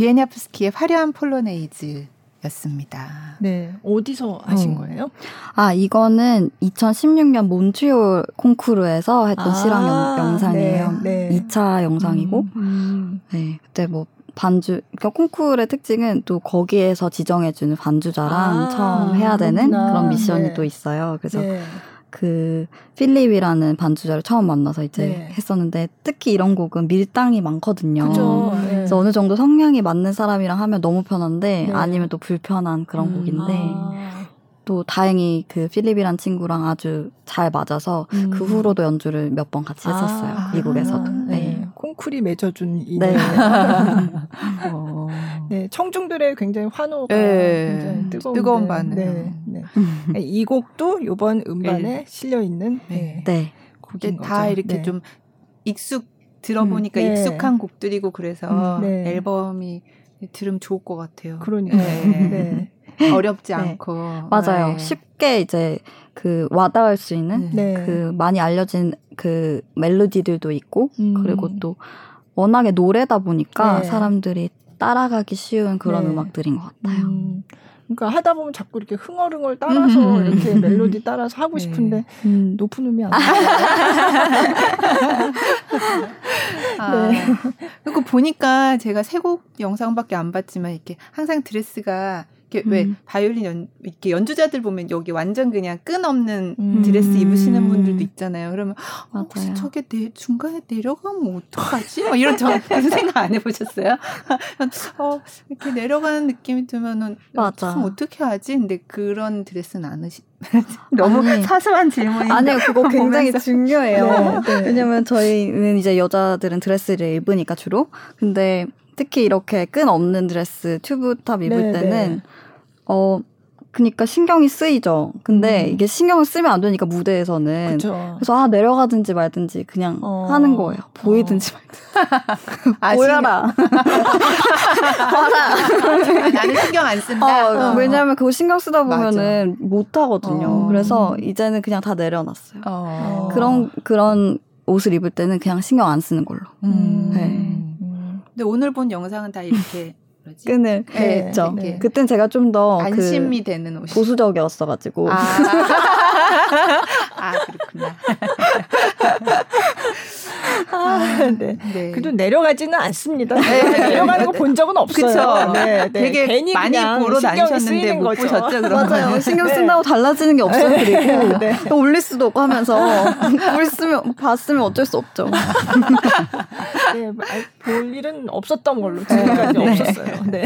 비에냐프스키의 화려한 폴로네이즈 였습니다. 네. 어디서 하신 음. 거예요? 아, 이거는 2016년 몬트리올 콩쿠르에서 했던 아, 실황 영, 상이에요 네, 네. 2차 영상이고. 음, 음. 네. 그때 뭐 반주, 그러니까 콩쿠르의 특징은 또 거기에서 지정해 주는 반주자랑 아, 처음 해야 되는 그렇구나. 그런 미션이 네. 또 있어요. 그래서 네. 그 필립이라는 반주자를 처음 만나서 이제 네. 했었는데 특히 이런 곡은 밀당이 많거든요. 그죠. 네. 그래서 어느 정도 성향이 맞는 사람이랑 하면 너무 편한데 네. 아니면 또 불편한 그런 음. 곡인데 아. 또 다행히 그 필립이란 친구랑 아주 잘 맞아서 음. 그 후로도 연주를 몇 번 같이 했었어요. 아. 미국에서도. 아. 네. 콩쿨이 맺어준 이 네. 어. 네, 청중들의 굉장히 환호가 네. 굉장히 뜨거운, 뜨거운 반응. 네, 네. 네. 이 곡도 이번 음반에 네. 실려 있는 네. 네. 곡인 거죠. 다 이렇게 네. 좀 익숙 들어보니까 음, 네. 익숙한 곡들이고 그래서 음, 네. 앨범이 들으면 좋을 것 같아요. 그러니까 네. 어렵지 않고 맞아요. 쉽게 이제 그 와닿을 수 있는 그 많이 알려진 그 멜로디들도 있고 음. 그리고 또 워낙에 노래다 보니까 사람들이 따라가기 쉬운 그런 네. 음악들인 것 같아요. 음. 그러니까 하다 보면 자꾸 이렇게 흥얼흥얼 따라서 음. 이렇게 멜로디 따라서 하고 네. 싶은데 음. 높은 음이 안 나요. 아, 네. 그리고 보니까 제가 세 곡 영상밖에 안 봤지만 이렇게 항상 드레스가 이렇게 음. 왜 바이올린 연, 이렇게 연주자들 보면 여기 완전 그냥 끈 없는 음. 드레스 입으시는 분들도 있잖아요. 그러면 어, 혹시 저게 내, 중간에 내려가면 어떡하지? 뭐 이런 저 생각 안 해보셨어요? 어, 이렇게 내려가는 느낌이 들면은 맞아. 그럼 어떻게 하지? 근데 그런 드레스는 안 하시. 너무 아니, 사소한 질문이 아니요 그거 굉장히 중요해요. 네, 네. 왜냐면 저희는 이제 여자들은 드레스를 입으니까 주로 근데 특히 이렇게 끈 없는 드레스 튜브탑 입을 네, 때는 네. 어 그니까 신경이 쓰이죠. 근데 음. 이게 신경을 쓰면 안 되니까 무대에서는 그쵸. 그래서 아 내려가든지 말든지 그냥 어. 하는 거예요. 보이든지 어. 말든지. 아, 보여라. 봐라. 나는 신경 안 쓴다. 어, 어. 왜냐하면 그거 신경 쓰다 보면은 못 하거든요. 어. 그래서 이제는 그냥 다 내려놨어요. 어. 그런 그런 옷을 입을 때는 그냥 신경 안 쓰는 걸로. 음. 네. 근데 오늘 본 영상은 다 이렇게 뭐지? 끈을 네, 했죠. 네. 그땐 제가 좀 더 안심이 그 되는 옷이 보수적이었어가지고. 아, 아 그렇구나. 아, 네. 네. 그래도 내려가지는 않습니다. 네. 내려가는 거 본 적은 없어요. 네, 네. 되게 괜히 많이 보러 다니셨는데 못 거죠. 보셨죠? 그런 맞아요. 신경 네. 쓴다고 달라지는 게 없어요. 그리고 네. 올릴 수도 없고 하면서 볼 봤으면 어쩔 수 없죠. 네, 볼 일은 없었던 걸로 지금까지 없었어요. 네.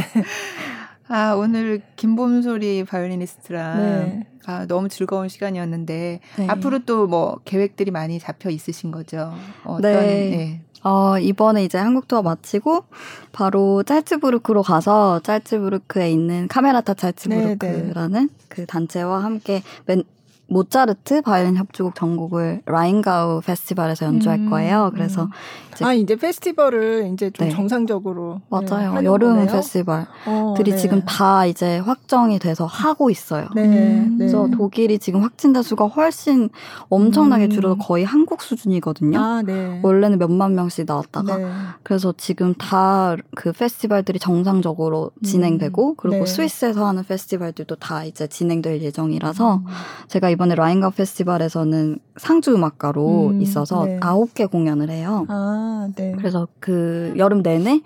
아, 오늘 김봄소리 바이올리니스트랑 네. 아, 너무 즐거운 시간이었는데 네. 앞으로 또 뭐 계획들이 많이 잡혀 있으신 거죠? 어떤 네. 네. 어, 이번에 이제 한국 투어 마치고 바로 짤츠부르크로 가서 짤츠부르크에 있는 카메라타 짤츠부르크라는 네, 네. 그 단체와 함께 맨, 모차르트 바이올린 협주곡 전곡을 라인가우 페스티벌에서 연주할 음, 거예요. 그래서 음. 이제 아 이제 페스티벌을 이제 좀 네. 정상적으로 맞아요. 네, 여름 거네요? 페스티벌들이 어, 네. 지금 다 이제 확정이 돼서 하고 있어요. 네, 음. 그래서 독일이 지금 확진자 수가 훨씬 엄청나게 음. 줄어서 거의 한국 수준이거든요. 아, 네. 원래는 몇만 명씩 나왔다가 네. 그래서 지금 다 그 페스티벌들이 정상적으로 음. 진행되고 그리고 스위스에서 하는 페스티벌들도 다 이제 진행될 예정이라서 음. 제가 이번에 라인가우 페스티벌에서는 상주 음악가로 음, 있어서 네. 아홉 네. 개 공연을 해요. 아, 네. 그래서 그 여름 내내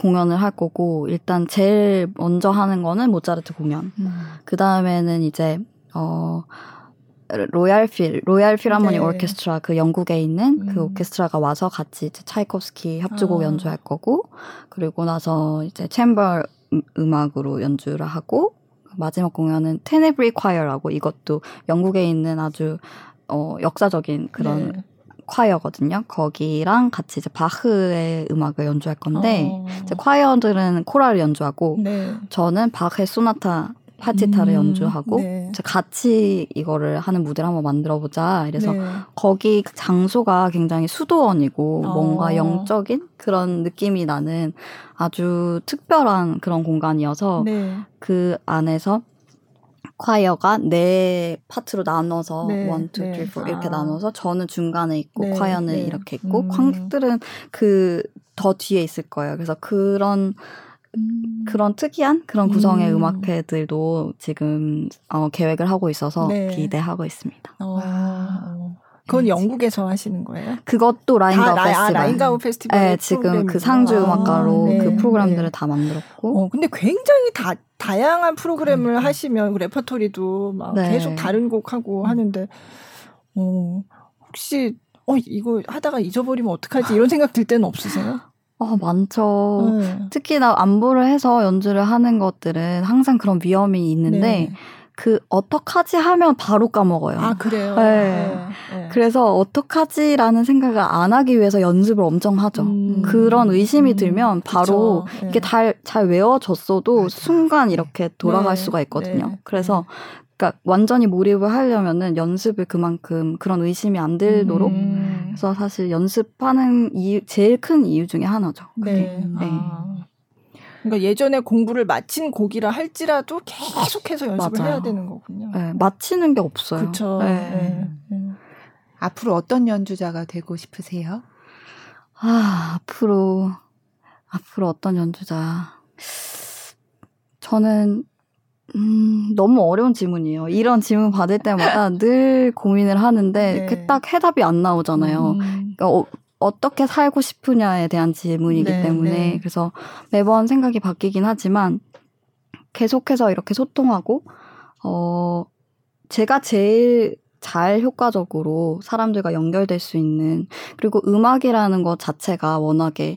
공연을 할 거고 일단 제일 먼저 하는 거는 모차르트 공연. 음. 그 다음에는 이제 어 로얄 필 로얄 필하모니 네. 오케스트라 그 영국에 있는 그 음. 그 오케스트라가 와서 같이 이제 차이콥스키 협주곡 아. 연주할 거고 그리고 나서 이제 chamber 음악으로 연주를 하고 마지막 공연은 테네브리 콰이어라고 이것도 영국에 있는 아주 어, 역사적인 그런 네. 콰이어거든요. 거기랑 같이 이제 바흐의 음악을 연주할 건데 어. 이제 콰이어들은 코랄을 연주하고 네. 저는 바흐의 소나타 파티타를 음, 연주하고 네. 같이 이거를 하는 무대를 한번 만들어 보자. 이래서 네. 거기 장소가 굉장히 수도원이고 어. 뭔가 영적인 그런 느낌이 나는 아주 특별한 그런 공간이어서 네. 그 안에서 콰이어가 네 파트로 나눠서 네, one, two, three, four 이렇게 아. 나눠서 저는 중간에 있고 네, 콰이어는 네. 이렇게 있고 음. 관객들은 그 더 뒤에 있을 거예요. 그래서 그런 음. 그런 특이한 그런 구성의 음악회들도 지금 어, 계획을 하고 있어서 네. 기대하고 있습니다. 어. 어. 그건 영국에서 하시는 거예요? 그것도 라인가우 아, 페스티벌. 아, 라인가우 페스티벌. 네, 지금 그 상주 음악가로 아, 네, 그 프로그램들을 네. 다 만들었고. 어, 근데 굉장히 다 다양한 프로그램을 음. 하시면 그 레퍼토리도 막 네. 계속 다른 곡 하고 하는데 어, 혹시 어 이거 하다가 잊어버리면 어떡하지 이런 생각 들 때는 없으세요? 어, 많죠. 네. 특히나 암보를 해서 연주를 하는 것들은 항상 그런 위험이 있는데 네. 그 어떡하지 하면 바로 까먹어요. 아 그래요. 네. 네. 네. 그래서 어떡하지라는 생각을 안 하기 위해서 연습을 엄청 하죠. 음. 그런 의심이 음. 들면 바로 네. 이게 잘, 잘 외워졌어도 맞아. 순간 이렇게 돌아갈 네. 수가 있거든요. 네. 그래서 그러니까 완전히 몰입을 하려면은 연습을 그만큼 그런 의심이 안 들도록 음. 그래서 사실 연습하는 이유 제일 큰 이유 중에 하나죠. 네. 네. 아. 그러니까 예전에 공부를 마친 곡이라 할지라도 계속해서 연습을 맞아요. 해야 되는 거군요. 네, 마치는 게 없어요. 그렇죠. 네. 네. 앞으로 어떤 연주자가 되고 싶으세요? 아, 앞으로 앞으로 어떤 연주자? 저는 음, 너무 어려운 질문이에요. 이런 질문 받을 때마다 늘 고민을 하는데 네. 그딱 해답이 안 나오잖아요. 음. 그러니까 어, 어떻게 살고 싶으냐에 대한 질문이기 네, 때문에 네. 그래서 매번 생각이 바뀌긴 하지만 계속해서 이렇게 소통하고 어 제가 제일 잘 효과적으로 사람들과 연결될 수 있는 그리고 음악이라는 것 자체가 워낙에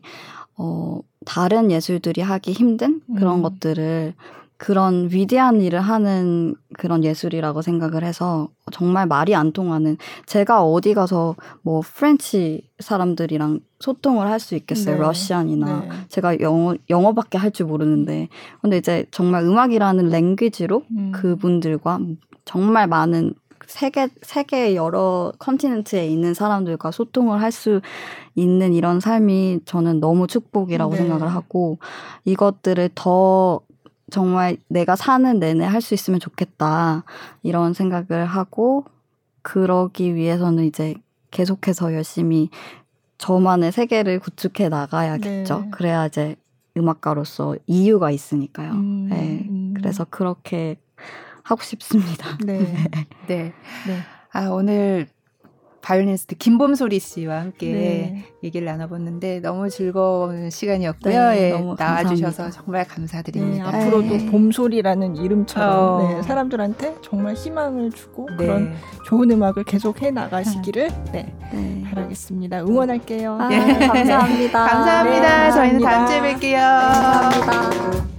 어 다른 예술들이 하기 힘든 그런 음. 것들을 그런 위대한 일을 하는 그런 예술이라고 생각을 해서 정말 말이 안 통하는 제가 어디 가서 뭐 French 사람들이랑 소통을 할 수 있겠어요. 네. Russian이나 네. 제가 영어 영어밖에 할 줄 모르는데 근데 이제 정말 음악이라는 language로 음. 그분들과 정말 많은 세계 세계 여러 continent에 있는 사람들과 소통을 할 수 있는 이런 삶이 저는 너무 축복이라고 네. 생각을 하고 이것들을 더 정말 내가 사는 내내 할 수 있으면 좋겠다. 이런 생각을 하고, 그러기 위해서는 이제 계속해서 열심히 저만의 세계를 구축해 나가야겠죠. 네. 그래야 이제 음악가로서 이유가 있으니까요. 음, 네. 음. 그래서 그렇게 하고 싶습니다. 네. 네. 네. 아, 오늘 바이올리니스트 김봄소리 씨와 함께 네. 얘기를 나눠봤는데 너무 즐거운 시간이었고요. 네, 예, 나와주셔서 정말 감사드립니다. 네, 앞으로도 네. 봄소리라는 이름처럼 어. 네, 사람들한테 정말 희망을 주고 네. 그런 좋은 음악을 계속 해 나가시기를 네, 바라겠습니다. 응원할게요. 아, 감사합니다. 감사합니다. 저희는 다음 주에 뵐게요. 감사합니다.